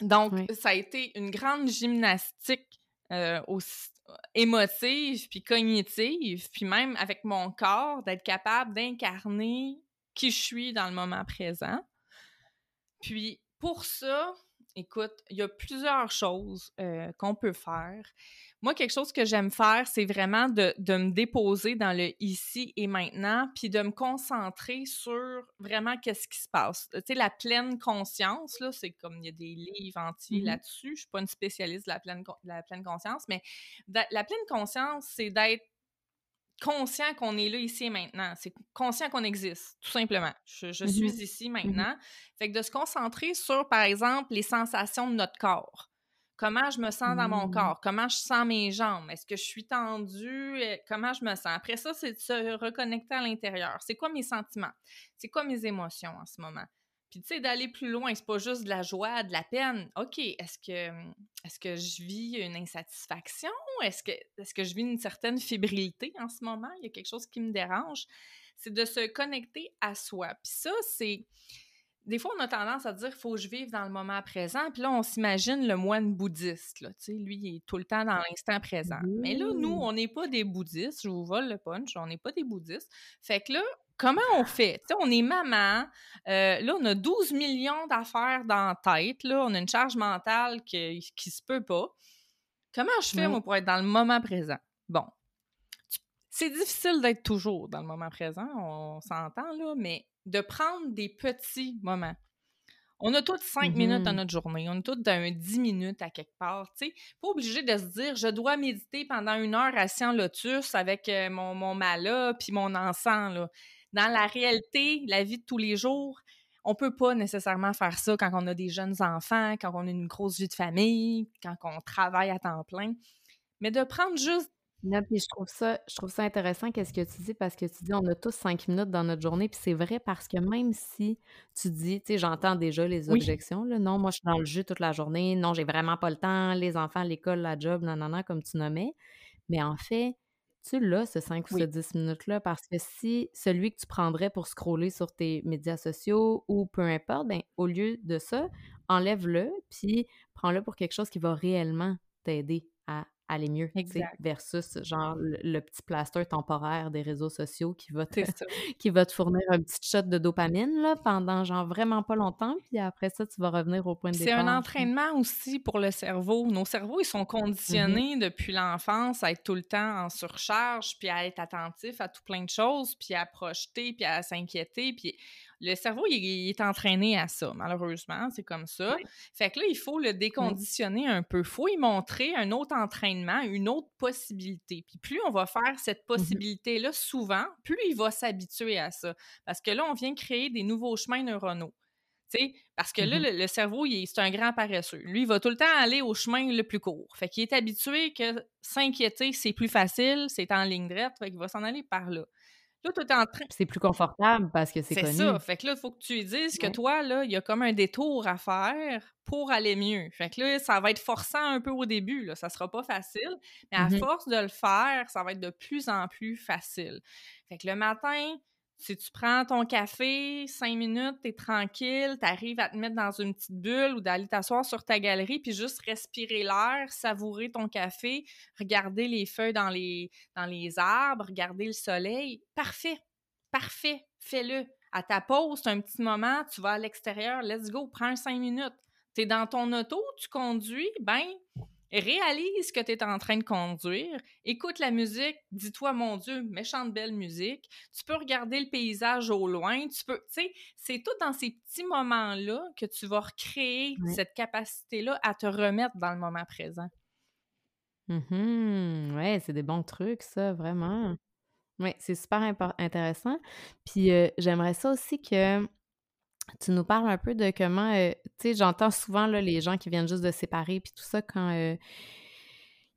Donc, ça a été une grande gymnastique euh, aussi, émotive, puis cognitive, puis même avec mon corps, d'être capable d'incarner qui je suis dans le moment présent. Puis pour ça, écoute, il y a plusieurs choses euh, qu'on peut faire. Moi, quelque chose que j'aime faire, c'est vraiment de, me déposer dans le ici et maintenant, puis de me concentrer sur vraiment qu'est-ce qui se passe. Tu sais, la pleine conscience, là, c'est comme il y a des livres entiers mmh là-dessus. Je suis pas une spécialiste de la pleine, la pleine conscience, mais la pleine conscience, c'est d'être conscient qu'on est là ici et maintenant. C'est conscient qu'on existe, tout simplement. Je, mmh suis ici mmh maintenant. Fait que de se concentrer sur, par exemple, les sensations de notre corps. Comment je me sens dans mon mmh. corps? Comment je sens mes jambes? Est-ce que je suis tendue? Euh, comment je me sens? Après ça, c'est de se reconnecter à l'intérieur. C'est quoi mes sentiments? C'est quoi mes émotions en ce moment? Puis, tu sais, d'aller plus loin, c'est pas juste de la joie, de la peine. OK, est-ce que, est que je vis une insatisfaction? Est-ce que, est que je vis une certaine fébrilité en ce moment? Il y a quelque chose qui me dérange. C'est de se connecter à soi. Puis ça, c'est des fois, on a tendance à dire faut que je vive dans le moment présent. Puis là, on s'imagine le moine bouddhiste. Là, lui, il est tout le temps dans l'instant présent. Mais là, nous, on n'est pas des bouddhistes. Je vous vole le punch. On n'est pas des bouddhistes. Fait que là, comment on fait? on est maman. Euh, là, on a 12 millions d'affaires dans la tête. Là, on a une charge mentale qui, qui se peut pas. Comment je fais, moi, pour être dans le moment présent? Bon. C'est difficile d'être toujours dans le moment présent, on s'entend, là, mais de prendre des petits moments. On a tous cinq minutes dans mm-hmm. notre journée. On a tous d'un dix minutes à quelque part. Tu sais, pas obligé de se dire je dois méditer pendant une heure assis en lotus avec euh, mon, mon mala puis mon encens. Là. Dans la réalité, la vie de tous les jours, on peut pas nécessairement faire ça quand on a des jeunes enfants, quand on a une grosse vie de famille, quand on travaille à temps plein. Mais de prendre juste non, puis je trouve ça, je trouve ça intéressant qu'est-ce que tu dis parce que tu dis on a tous cinq minutes dans notre journée, puis c'est vrai parce que même si tu dis, tu sais, j'entends déjà les objections, là, non, moi je suis dans le jus toute la journée, non, j'ai vraiment pas le temps, les enfants, l'école, la job, nanana, comme tu nommais, mais en fait, tu l'as ce 5 ou ce 10 minutes-là? Parce que si celui que tu prendrais pour scroller sur tes médias sociaux ou peu importe, ben au lieu de ça, enlève-le, puis prends-le pour quelque chose qui va réellement t'aider à aller mieux, versus genre le, petit plaster temporaire des réseaux sociaux qui va te, (laughs) qui va te fournir un petit shot de dopamine là, pendant genre vraiment pas longtemps, puis après ça, tu vas revenir au point de départ. C'est un entraînement aussi pour le cerveau. Nos cerveaux, ils sont mmh conditionnés depuis l'enfance à être tout le temps en surcharge, puis à être attentif à tout plein de choses, puis à projeter, puis à s'inquiéter, puis le cerveau, il, est entraîné à ça, malheureusement, c'est comme ça. Fait que là, il faut le déconditionner un peu. Il faut y montrer un autre entraînement, une autre possibilité. Puis plus on va faire cette mmh possibilité-là souvent, plus il va s'habituer à ça. Parce que là, on vient créer des nouveaux chemins neuronaux. parce que là, mmh le, cerveau, c'est un grand paresseux. Lui, il va tout le temps aller au chemin le plus court. Fait qu'il est habitué que s'inquiéter, c'est plus facile, c'est en ligne droite, fait qu'il va s'en aller par là. Là, toi, en train. C'est plus confortable parce que c'est connu. C'est ça. Fait que là, il faut que tu lui dises que toi, là, il y a comme un détour à faire pour aller mieux. Fait que là, ça va être forçant un peu au début, là. Ça sera pas facile. Mais à mmh force de le faire, ça va être de plus en plus facile. Fait que le matin, si tu prends ton café, cinq minutes, t'es tranquille, t'arrives à te mettre dans une petite bulle ou d'aller t'asseoir sur ta galerie puis juste respirer l'air, savourer ton café, regarder les feuilles dans les, arbres, regarder le soleil. Parfait, parfait, fais-le. À ta pause, un petit moment, tu vas à l'extérieur, let's go, prends cinq minutes. T'es dans ton auto, tu conduis, ben, réalise que tu es en train de conduire, écoute la musique, dis-toi, mon Dieu, méchante belle musique. Tu peux regarder le paysage au loin, tu peux, tu sais, c'est tout dans ces petits moments-là que tu vas recréer cette capacité-là à te remettre dans le moment présent. Mmh ouais, c'est des bons trucs, ça, vraiment. Oui, c'est super intéressant. Puis euh, j'aimerais ça aussi que tu nous parles un peu de comment, euh, tu sais, j'entends souvent là, les gens qui viennent juste de séparer, puis tout ça, quand euh,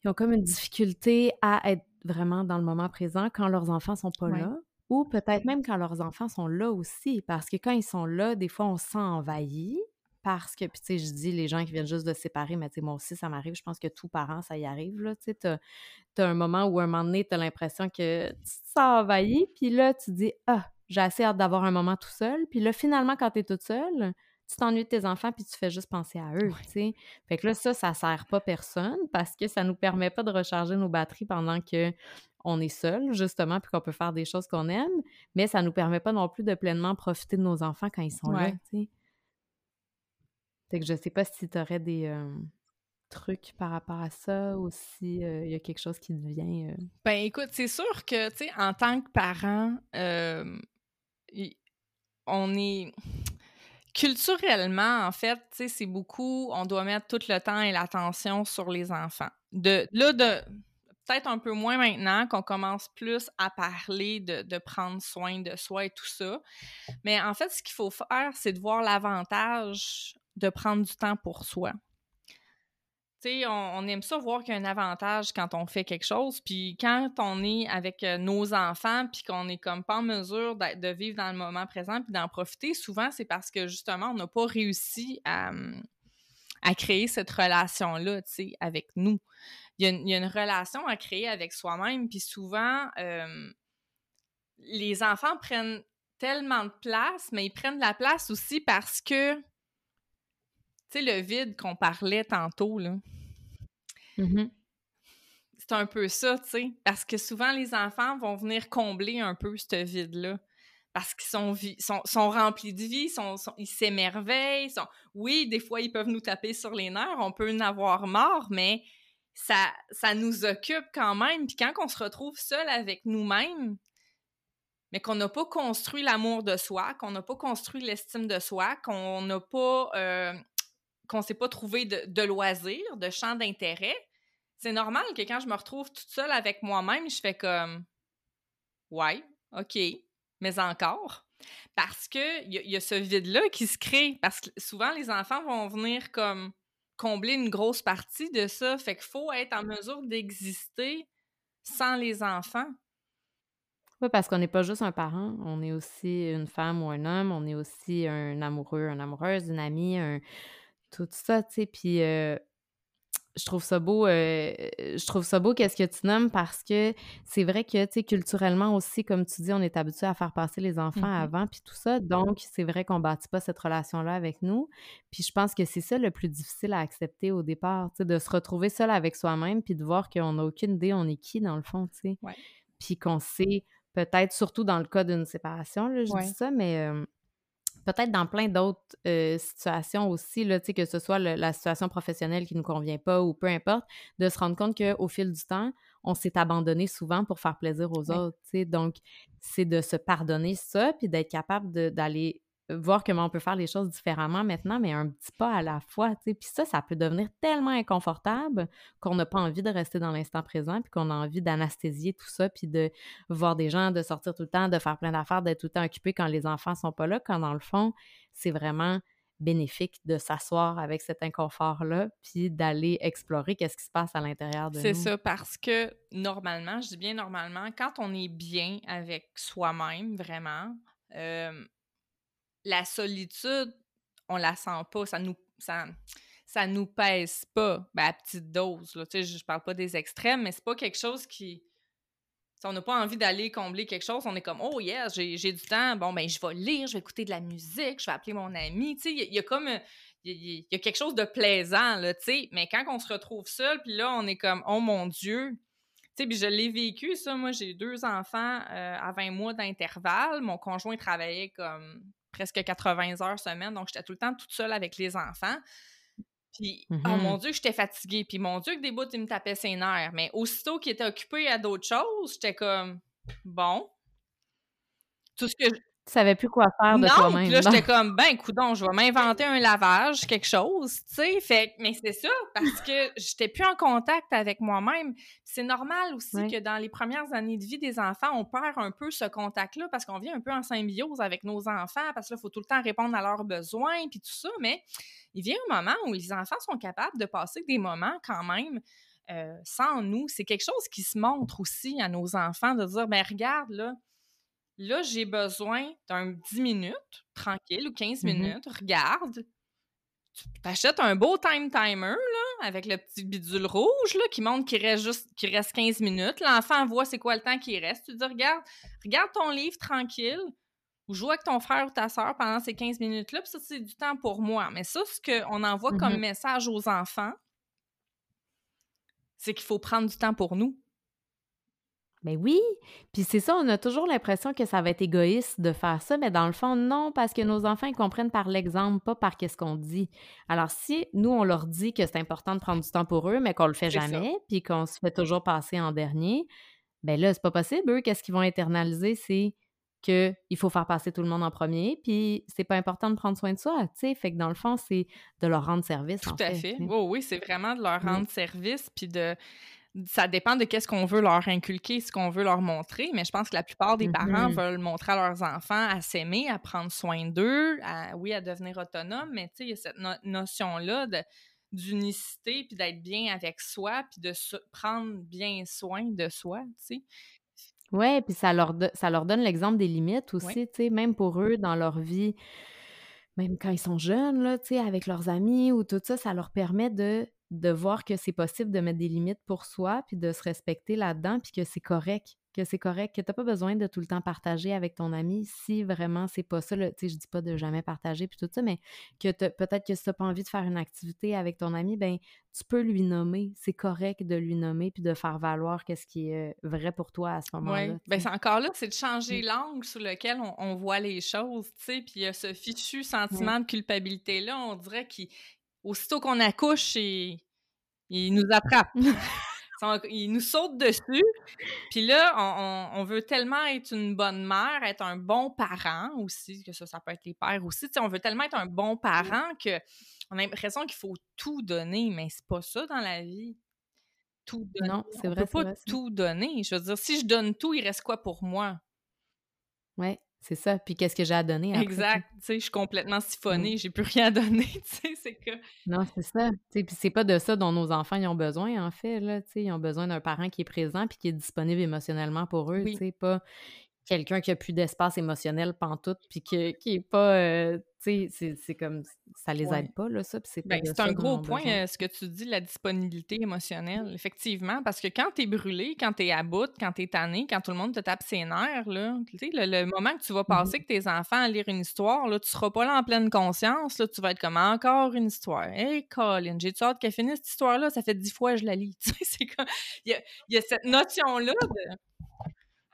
ils ont comme une difficulté à être vraiment dans le moment présent quand leurs enfants sont pas là, ou peut-être même quand leurs enfants sont là aussi, parce que quand ils sont là, des fois, on se sent envahi, parce que, puis tu sais, je dis les gens qui viennent juste de séparer, mais tu sais, moi aussi, ça m'arrive, je pense que tout parent, ça y arrive, là, tu sais, t'as as un moment où, un moment donné, t'as l'impression que tu te sens envahi, puis là, tu dis « Ah, j'ai assez hâte d'avoir un moment tout seul. Puis là, finalement, quand tu es toute seule, tu t'ennuies de tes enfants puis tu fais juste penser à eux, tu sais. Fait que là, ça, ça sert pas personne parce que ça nous permet pas de recharger nos batteries pendant que on est seul, justement, puis qu'on peut faire des choses qu'on aime, mais ça nous permet pas non plus de pleinement profiter de nos enfants quand ils sont là, tu sais. Fait que je sais pas si tu aurais des euh, trucs par rapport à ça ou si euh, il y a quelque chose qui te vient. Euh. Ben écoute, c'est sûr que, tu sais, en tant que parent, on est (sighs) culturellement, en fait, c'est beaucoup, on doit mettre tout le temps et l'attention sur les enfants. De là, de peut-être un peu moins maintenant qu'on commence plus à parler de, prendre soin de soi et tout ça. Mais en fait, ce qu'il faut faire, c'est de voir l'avantage de prendre du temps pour soi on, aime ça voir qu'il y a un avantage quand on fait quelque chose. Puis quand on est avec euh, nos enfants, puis qu'on est comme pas en mesure de, vivre dans le moment présent, puis d'en profiter, souvent, c'est parce que justement, on n'a pas réussi à, créer cette relation-là, avec nous. Il y, a une, relation à créer avec soi-même, puis souvent, euh, les enfants prennent tellement de place, mais ils prennent de la place aussi parce que sais, le vide qu'on parlait tantôt, là. Mmh c'est un peu ça, tu sais. Parce que souvent, les enfants vont venir combler un peu ce vide-là. Parce qu'ils sont, sont, remplis de vie, sont, ils s'émerveillent. Oui, des fois, ils peuvent nous taper sur les nerfs, on peut en avoir marre, mais ça, ça nous occupe quand même. Puis quand on se retrouve seul avec nous-mêmes, mais qu'on n'a pas construit l'amour de soi, qu'on n'a pas construit l'estime de soi, qu'on n'a pas euh, qu'on s'est pas trouvé de, loisirs, de champ d'intérêt, c'est normal que quand je me retrouve toute seule avec moi-même, je fais comme Ouais, OK, mais encore. Parce que il y, a ce vide-là qui se crée. Parce que souvent, les enfants vont venir comme combler une grosse partie de ça. Fait qu'il faut être en mesure d'exister sans les enfants. Oui, parce qu'on n'est pas juste un parent, on est aussi une femme ou un homme, on est aussi un amoureux, une amoureuse, une amie, un, tout ça, tu sais. Puis je trouve ça beau, je trouve ça beau qu'est-ce que tu nommes parce que c'est vrai que, tu sais, culturellement aussi, comme tu dis, on est habitué à faire passer les enfants mmh avant, puis tout ça. Donc, c'est vrai qu'on bâtit pas cette relation-là avec nous. Puis je pense que c'est ça le plus difficile à accepter au départ, tu sais, de se retrouver seul avec soi-même, puis de voir qu'on n'a aucune idée on est qui, dans le fond, tu sais. Puis qu'on sait, peut-être, surtout dans le cas d'une séparation, là, je dis ça, mais peut-être dans plein d'autres euh, situations aussi, là, que ce soit la situation professionnelle qui ne nous convient pas ou peu importe, de se rendre compte qu'au fil du temps, on s'est abandonné souvent pour faire plaisir aux autres. Donc, c'est de se pardonner ça, puis d'être capable d'aller voir comment on peut faire les choses différemment maintenant, mais un petit pas à la fois, tu sais. Puis ça, ça peut devenir tellement inconfortable qu'on n'a pas envie de rester dans l'instant présent, puis qu'on a envie d'anesthésier tout ça, puis de voir des gens, de sortir tout le temps, de faire plein d'affaires, d'être tout le temps occupé quand les enfants sont pas là, quand dans le fond, c'est vraiment bénéfique de s'asseoir avec cet inconfort-là, puis d'aller explorer qu'est-ce qui se passe à l'intérieur de nous. C'est ça, parce que normalement, je dis bien normalement, quand on est bien avec soi-même, vraiment, euh, la solitude, on la sent pas, ça nous... Ça, ça nous pèse pas, ben, à petite dose. Là. Tu je parle pas des extrêmes, mais c'est pas quelque chose qui si on n'a pas envie d'aller combler quelque chose, on est comme Oh yes, j'ai du temps, bon ben je vais lire, je vais écouter de la musique, je vais appeler mon ami. Tu sais, il y, a comme il y, a quelque chose de plaisant, là, tu sais. Mais quand on se retrouve seul, puis là, on est comme Oh mon Dieu. Tu sais, puis je l'ai vécu, ça. Moi, j'ai deux enfants euh, à 20 mois d'intervalle. Mon conjoint travaillait comme presque 80 heures semaine, donc j'étais tout le temps toute seule avec les enfants. Puis, oh Mm-hmm. mon Dieu, que j'étais fatiguée. Puis, mon Dieu, que des bouts, il me tapait ses nerfs. Mais aussitôt qu'il était occupé à d'autres choses, j'étais comme, bon. Tout ce que. Tu savais plus quoi faire de Non, toi-même. là, j'étais comme, ben, coudon, je vais m'inventer (laughs) un lavage, quelque chose, tu sais. Fait, mais c'est ça, parce que j'étais plus en contact avec moi-même. C'est normal aussi Ouais. que dans les premières années de vie des enfants, on perd un peu ce contact-là parce qu'on vient un peu en symbiose avec nos enfants, parce que là, il faut tout le temps répondre à leurs besoins, puis tout ça. Mais il vient un moment où les enfants sont capables de passer des moments quand même euh, sans nous. C'est quelque chose qui se montre aussi à nos enfants, de dire, ben regarde, là, là, j'ai besoin d'un 10 minutes, tranquille, ou 15 Mhm. minutes, regarde. Tu t'achètes un beau time timer, là, avec le petit bidule rouge, là, qui montre qu'il reste juste qu'il reste 15 minutes. L'enfant voit c'est quoi le temps qui reste. Tu dis, regarde, regarde ton livre tranquille, ou joue avec ton frère ou ta soeur pendant ces 15 minutes-là, puis ça, c'est du temps pour moi. Mais ça, ce qu'on envoie comme Mhm. message aux enfants, c'est qu'il faut prendre du temps pour nous. Ben oui, puis c'est ça, on a toujours l'impression que ça va être égoïste de faire ça, mais dans le fond, non, parce que nos enfants, ils comprennent par l'exemple, pas par qu'est-ce qu'on dit. Alors, si nous, on leur dit que c'est important de prendre du temps pour eux, mais qu'on le fait jamais, puis qu'on se fait toujours passer en dernier, ben là, c'est pas possible. Eux, qu'est-ce qu'ils vont internaliser, c'est qu'il faut faire passer tout le monde en premier, puis c'est pas important de prendre soin de soi, tu sais. Fait que dans le fond, c'est de leur rendre service, Tout en à fait. fait. sais. Oui, oui, c'est vraiment de leur rendre service, puis de ça dépend de qu'est-ce qu'on veut leur inculquer, ce qu'on veut leur montrer, mais je pense que la plupart des parents Mhm. veulent montrer à leurs enfants à s'aimer, à prendre soin d'eux, à, oui, à devenir autonome, mais tu sais, il y a cette no- notion-là d'unicité, puis d'être bien avec soi, puis de prendre bien soin de soi, tu sais. Ouais, puis ça leur, ça leur donne l'exemple des limites aussi, Ouais. tu sais, même pour eux, dans leur vie, même quand ils sont jeunes, là, tu sais, avec leurs amis ou tout ça, ça leur permet de, de voir que c'est possible de mettre des limites pour soi, puis de se respecter là-dedans, puis que c'est correct, que c'est correct, que t'as pas besoin de tout le temps partager avec ton ami si vraiment c'est pas ça, là, tu sais, je dis pas de jamais partager, puis tout ça, mais que peut-être que si t'as pas envie de faire une activité avec ton ami, ben tu peux lui nommer, c'est correct de lui nommer, puis de faire valoir qu'est-ce qui est vrai pour toi à ce moment-là. Oui, tu ben c'est encore là, c'est de changer Mm. l'angle sur lequel on, on voit les choses, tu sais, puis il y a ce fichu sentiment de culpabilité-là, on dirait qu'aussitôt qu'on accouche, il, il nous attrape. (laughs) Son- il nous saute dessus, puis là, on, on- on veut tellement être une bonne mère, être un bon parent aussi, que ça, ça peut être les pères aussi, on veut tellement être un bon parent que on a l'impression qu'il faut tout donner, mais c'est pas ça dans la vie. Tout donner. Non, c'est on vrai, peut c'est pas vrai, tout donner. Je veux dire, si je donne tout, il reste quoi pour moi? Ouais, c'est ça. Puis qu'est-ce que j'ai à donner après? Exact. Tu sais, je suis complètement siphonnée, j'ai plus rien à donner, (laughs) tu sais, c'est que... Non, c'est ça. Tu sais, puis c'est pas de ça dont nos enfants ils ont besoin, en fait, là, tu sais. Ils ont besoin d'un parent qui est présent puis qui est disponible émotionnellement pour eux, Oui. tu sais, pas quelqu'un qui a plus d'espace émotionnel pantoute puis que- qui est pas... euh, tu sais, c'est- c'est comme... Ça les Ouais. aide pas, là, ça, c'est pas Ben, un gros point, besoin. ce que tu dis, la disponibilité émotionnelle, effectivement, parce que quand t'es brûlé, quand t'es à bout, quand t'es tanné, quand tout le monde te tape ses nerfs, là, tu sais, le, le moment que tu vas Mhm. passer avec tes enfants à lire une histoire, là, tu seras pas là en pleine conscience, là, tu vas être comme encore une histoire. Hey, Colin, j'ai-tu hâte qu'elle finisse cette histoire-là? Ça fait dix fois que je la lis. (laughs) Tu sais, c'est comme... Il y y a cette notion-là de...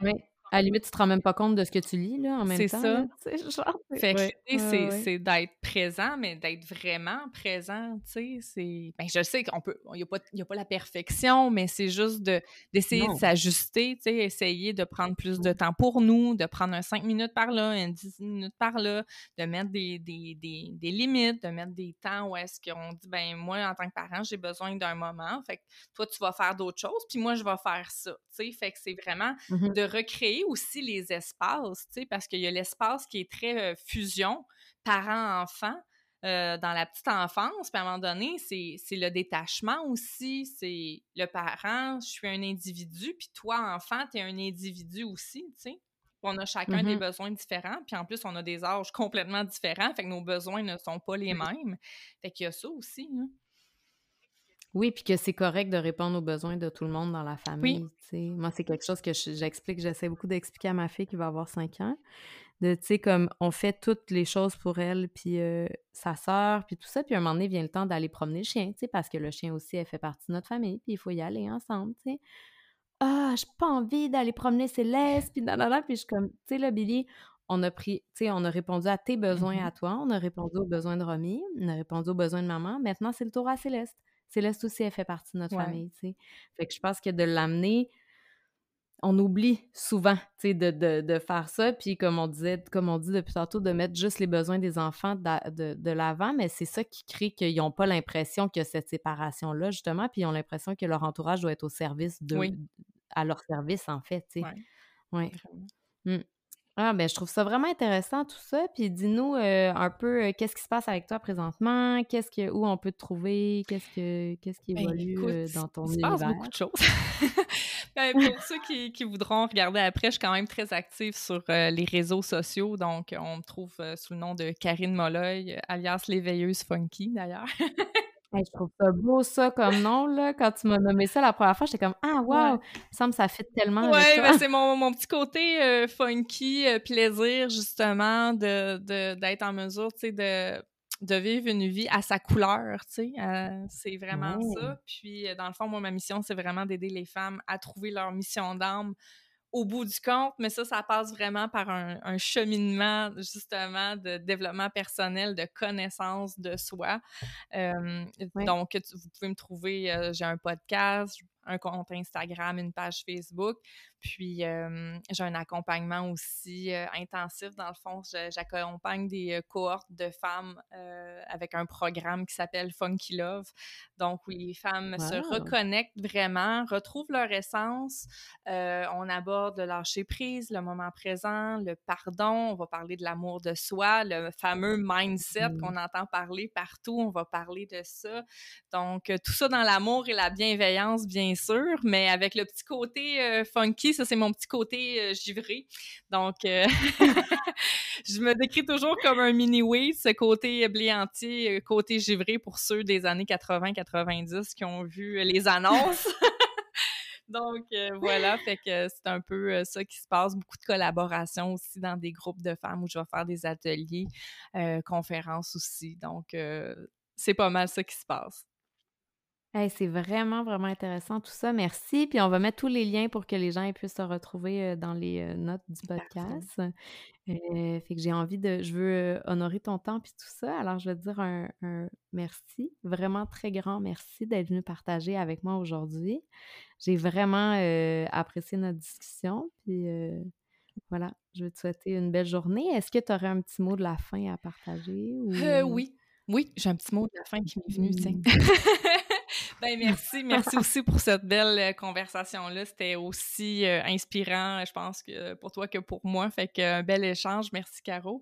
Oui. À la limite, tu te rends même pas compte de ce que tu lis, là, en même C'est temps, ça. là, (laughs) tu sais, genre... Fait que, ouais, ouais, c'est, ouais. c'est d'être présent, mais d'être vraiment présent, tu sais, c'est... Ben, je sais qu'on peut... Il n'y a, a pas la perfection, mais c'est juste de, d'essayer de s'ajuster, tu sais, essayer de prendre plus de temps pour nous, de prendre un 5 minutes par là, un 10 minutes par là, de mettre des, des, des, des limites, de mettre des temps où est-ce qu'on dit, ben moi, en tant que parent, j'ai besoin d'un moment, fait que toi, tu vas faire d'autres choses, puis moi, je vais faire ça, tu sais, fait que c'est vraiment Mhm. de recréer aussi les espaces, tu sais, parce qu'il y a l'espace qui est très euh, fusion, parents-enfants, euh, dans la petite enfance. Puis à un moment donné, c'est le détachement aussi. C'est le parent, je suis un individu, puis toi, enfant, tu es un individu aussi, tu sais. On a chacun des mm-hmm. besoins différents, puis en plus, on a des âges complètement différents, fait que nos besoins ne sont pas les mêmes. Fait qu'il y a ça aussi. Hein. Oui, puis que c'est correct de répondre aux besoins de tout le monde dans la famille. Moi, c'est quelque chose que j'explique, j'essaie beaucoup d'expliquer à ma fille qui va avoir 5 ans de, tu sais, comme on fait toutes les choses pour elle, puis euh, sa sœur, puis tout ça, puis à un moment donné, vient le temps d'aller promener le chien, tu sais, parce que le chien aussi, elle fait partie de notre famille, puis il faut y aller ensemble, tu sais. Ah, j'ai pas envie d'aller promener Céleste, puis nanana, puis je suis comme, tu sais, là, Billy, on a pris, tu sais, on a répondu à tes besoins mm-hmm. à toi, on a répondu aux besoins de Romy, on a répondu aux besoins de maman, maintenant, c'est le tour à Céleste. Céleste aussi, elle fait partie de notre famille, tu sais. Fait que je pense que de l'amener on oublie souvent de, de, de, faire ça. Puis comme on disait, comme on dit depuis tantôt, de mettre juste les besoins des enfants de, de l'avant, mais c'est ça qui crée qu'ils n'ont pas l'impression que cette séparation-là, justement, puis ils ont l'impression que leur entourage doit être au service de à leur service, en fait. Ouais. Mmh. Ah, ben, je trouve ça vraiment intéressant tout ça. Puis dis-nous euh, un peu euh, qu'est-ce qui se passe avec toi présentement, qu'est-ce que où on peut te trouver, qu'est-ce que qu'est-ce qui ben, évolue euh, dans ton il se beaucoup de choses. (laughs) Ben, pour ceux qui, qui, voudront regarder après, je suis quand même très active sur les réseaux sociaux. Donc, on me trouve sous le nom de Karine Molloy, alias l'éveilleuse funky d'ailleurs. (laughs) je trouve ça beau, ça, comme nom, là. Quand tu m'as nommé ça la première fois, j'étais comme « Ah, wow! Il me semble que ça fit tellement Oui, ben, c'est mon, mon, petit côté euh, funky, euh, plaisir, justement, de, d'être en mesure, tu sais, de, de vivre une vie à sa couleur, tu sais. Euh, c'est vraiment ça. Puis, dans le fond, moi, ma mission, c'est vraiment d'aider les femmes à trouver leur mission d'âme au bout du compte, mais ça, ça passe vraiment par un, cheminement justement de développement personnel, de connaissance de soi. Euh, donc, vous pouvez me trouver, euh, j'ai un podcast, un compte Instagram, une page Facebook. Puis, j'ai un accompagnement aussi intensif. Dans le fond, j'accompagne des cohortes de femmes avec un programme qui s'appelle Funky Love. Donc, où les femmes se reconnectent vraiment, retrouvent leur essence. on aborde le lâcher prise, le moment présent, le pardon. On va parler de l'amour de soi, le fameux mindset mmh. qu'on entend parler partout. On va parler de ça. Donc, tout ça dans l'amour et la bienveillance, bien sûr, mais avec le petit côté euh, funky, ça c'est mon petit côté euh, givré. Donc, euh, (laughs) je me décris toujours comme un mini-oui, ce côté blé entier, côté givré pour ceux des années 80-90 qui ont vu les annonces. (laughs) (laughs) Donc voilà, fait que c'est un peu ça qui se passe. Beaucoup de collaborations aussi dans des groupes de femmes où je vais faire des ateliers, conférences aussi. Donc c'est pas mal ça qui se passe c'est vraiment, vraiment intéressant tout ça. Merci. Puis on va mettre tous les liens pour que les gens puissent se retrouver dans les notes du podcast. fait que j'ai envie de. Je veux honorer ton temps puis tout ça. Alors, je vais te dire un, merci. Vraiment très grand merci d'être venu partager avec moi aujourd'hui. J'ai vraiment apprécié notre discussion. Puis voilà, je vais te souhaiter une belle journée. Est-ce que tu aurais un petit mot de la fin à partager? oui. Oui, j'ai un petit mot de la fin qui m'est venu, tiens. Ben merci, merci aussi pour cette belle euh, conversation-là. C'était aussi euh, inspirant, je pense, que pour toi que pour moi. Fait que un bel échange. Merci, Caro.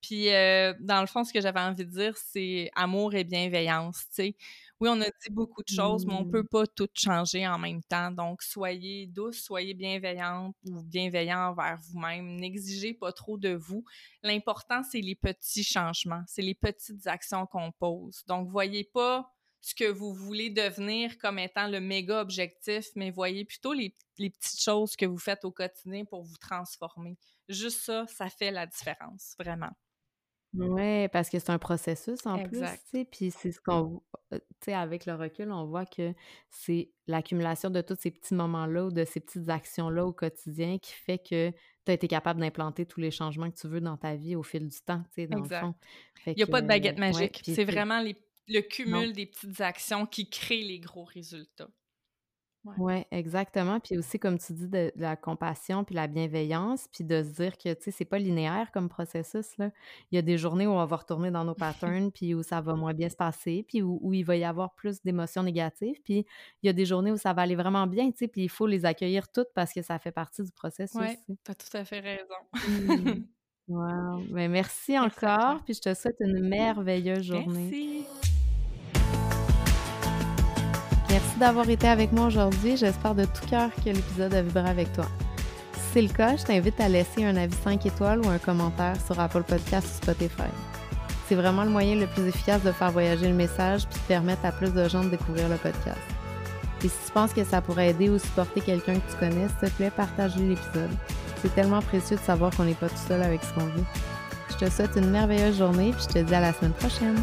Puis, euh, dans le fond, ce que j'avais envie de dire, c'est amour et bienveillance, sais. Oui, on a dit beaucoup de choses, mais on peut mmh. pas tout changer en même temps. Donc, soyez douce, soyez bienveillante ou bienveillant envers vous-même. N'exigez pas trop de vous. L'important, c'est les petits changements, c'est les petites actions qu'on pose. Donc, voyez pas ce que vous voulez devenir comme étant le méga objectif, mais voyez plutôt les, petites choses que vous faites au quotidien pour vous transformer. Juste ça, ça fait la différence, vraiment. Oui, parce que c'est un processus en plus, tu puis c'est ce qu'on, euh, tu sais, avec le recul, on voit que c'est l'accumulation de tous ces petits moments-là ou de ces petites actions-là au quotidien qui fait que tu as été capable d'implanter tous les changements que tu veux dans ta vie au fil du temps, tu sais, dans le fond. Il n'y a pas de baguette magique, c'est vraiment les le cumul des petites actions qui créent les gros résultats. Oui, ouais, exactement. Puis aussi, comme tu dis, de, la compassion puis la bienveillance, puis de se dire que, tu sais, c'est pas linéaire comme processus, là. Il y a des journées où on va retourner dans nos patterns, (laughs) puis où ça va moins bien se passer, puis où, il va y avoir plus d'émotions négatives, puis il y a des journées où ça va aller vraiment bien, tu sais, puis il faut les accueillir toutes parce que ça fait partie du processus. Oui, tu as tout à fait raison. Mmh. Wow! Ben, merci (laughs) encore, puis je te souhaite une merveilleuse journée. Merci. Merci d'avoir été avec moi aujourd'hui. J'espère de tout cœur que l'épisode a vibré avec toi. Si c'est le cas, je t'invite à laisser un avis 5 étoiles ou un commentaire sur Apple Podcast ou Spotify. C'est vraiment le moyen le plus efficace de faire voyager le message puis de permettre à plus de gens de découvrir le podcast. Et si tu penses que ça pourrait aider ou supporter quelqu'un que tu connais, s'il te plaît, partage l'épisode. C'est tellement précieux de savoir qu'on n'est pas tout seul avec ce qu'on vit. Je te souhaite une merveilleuse journée puis je te dis à la semaine prochaine.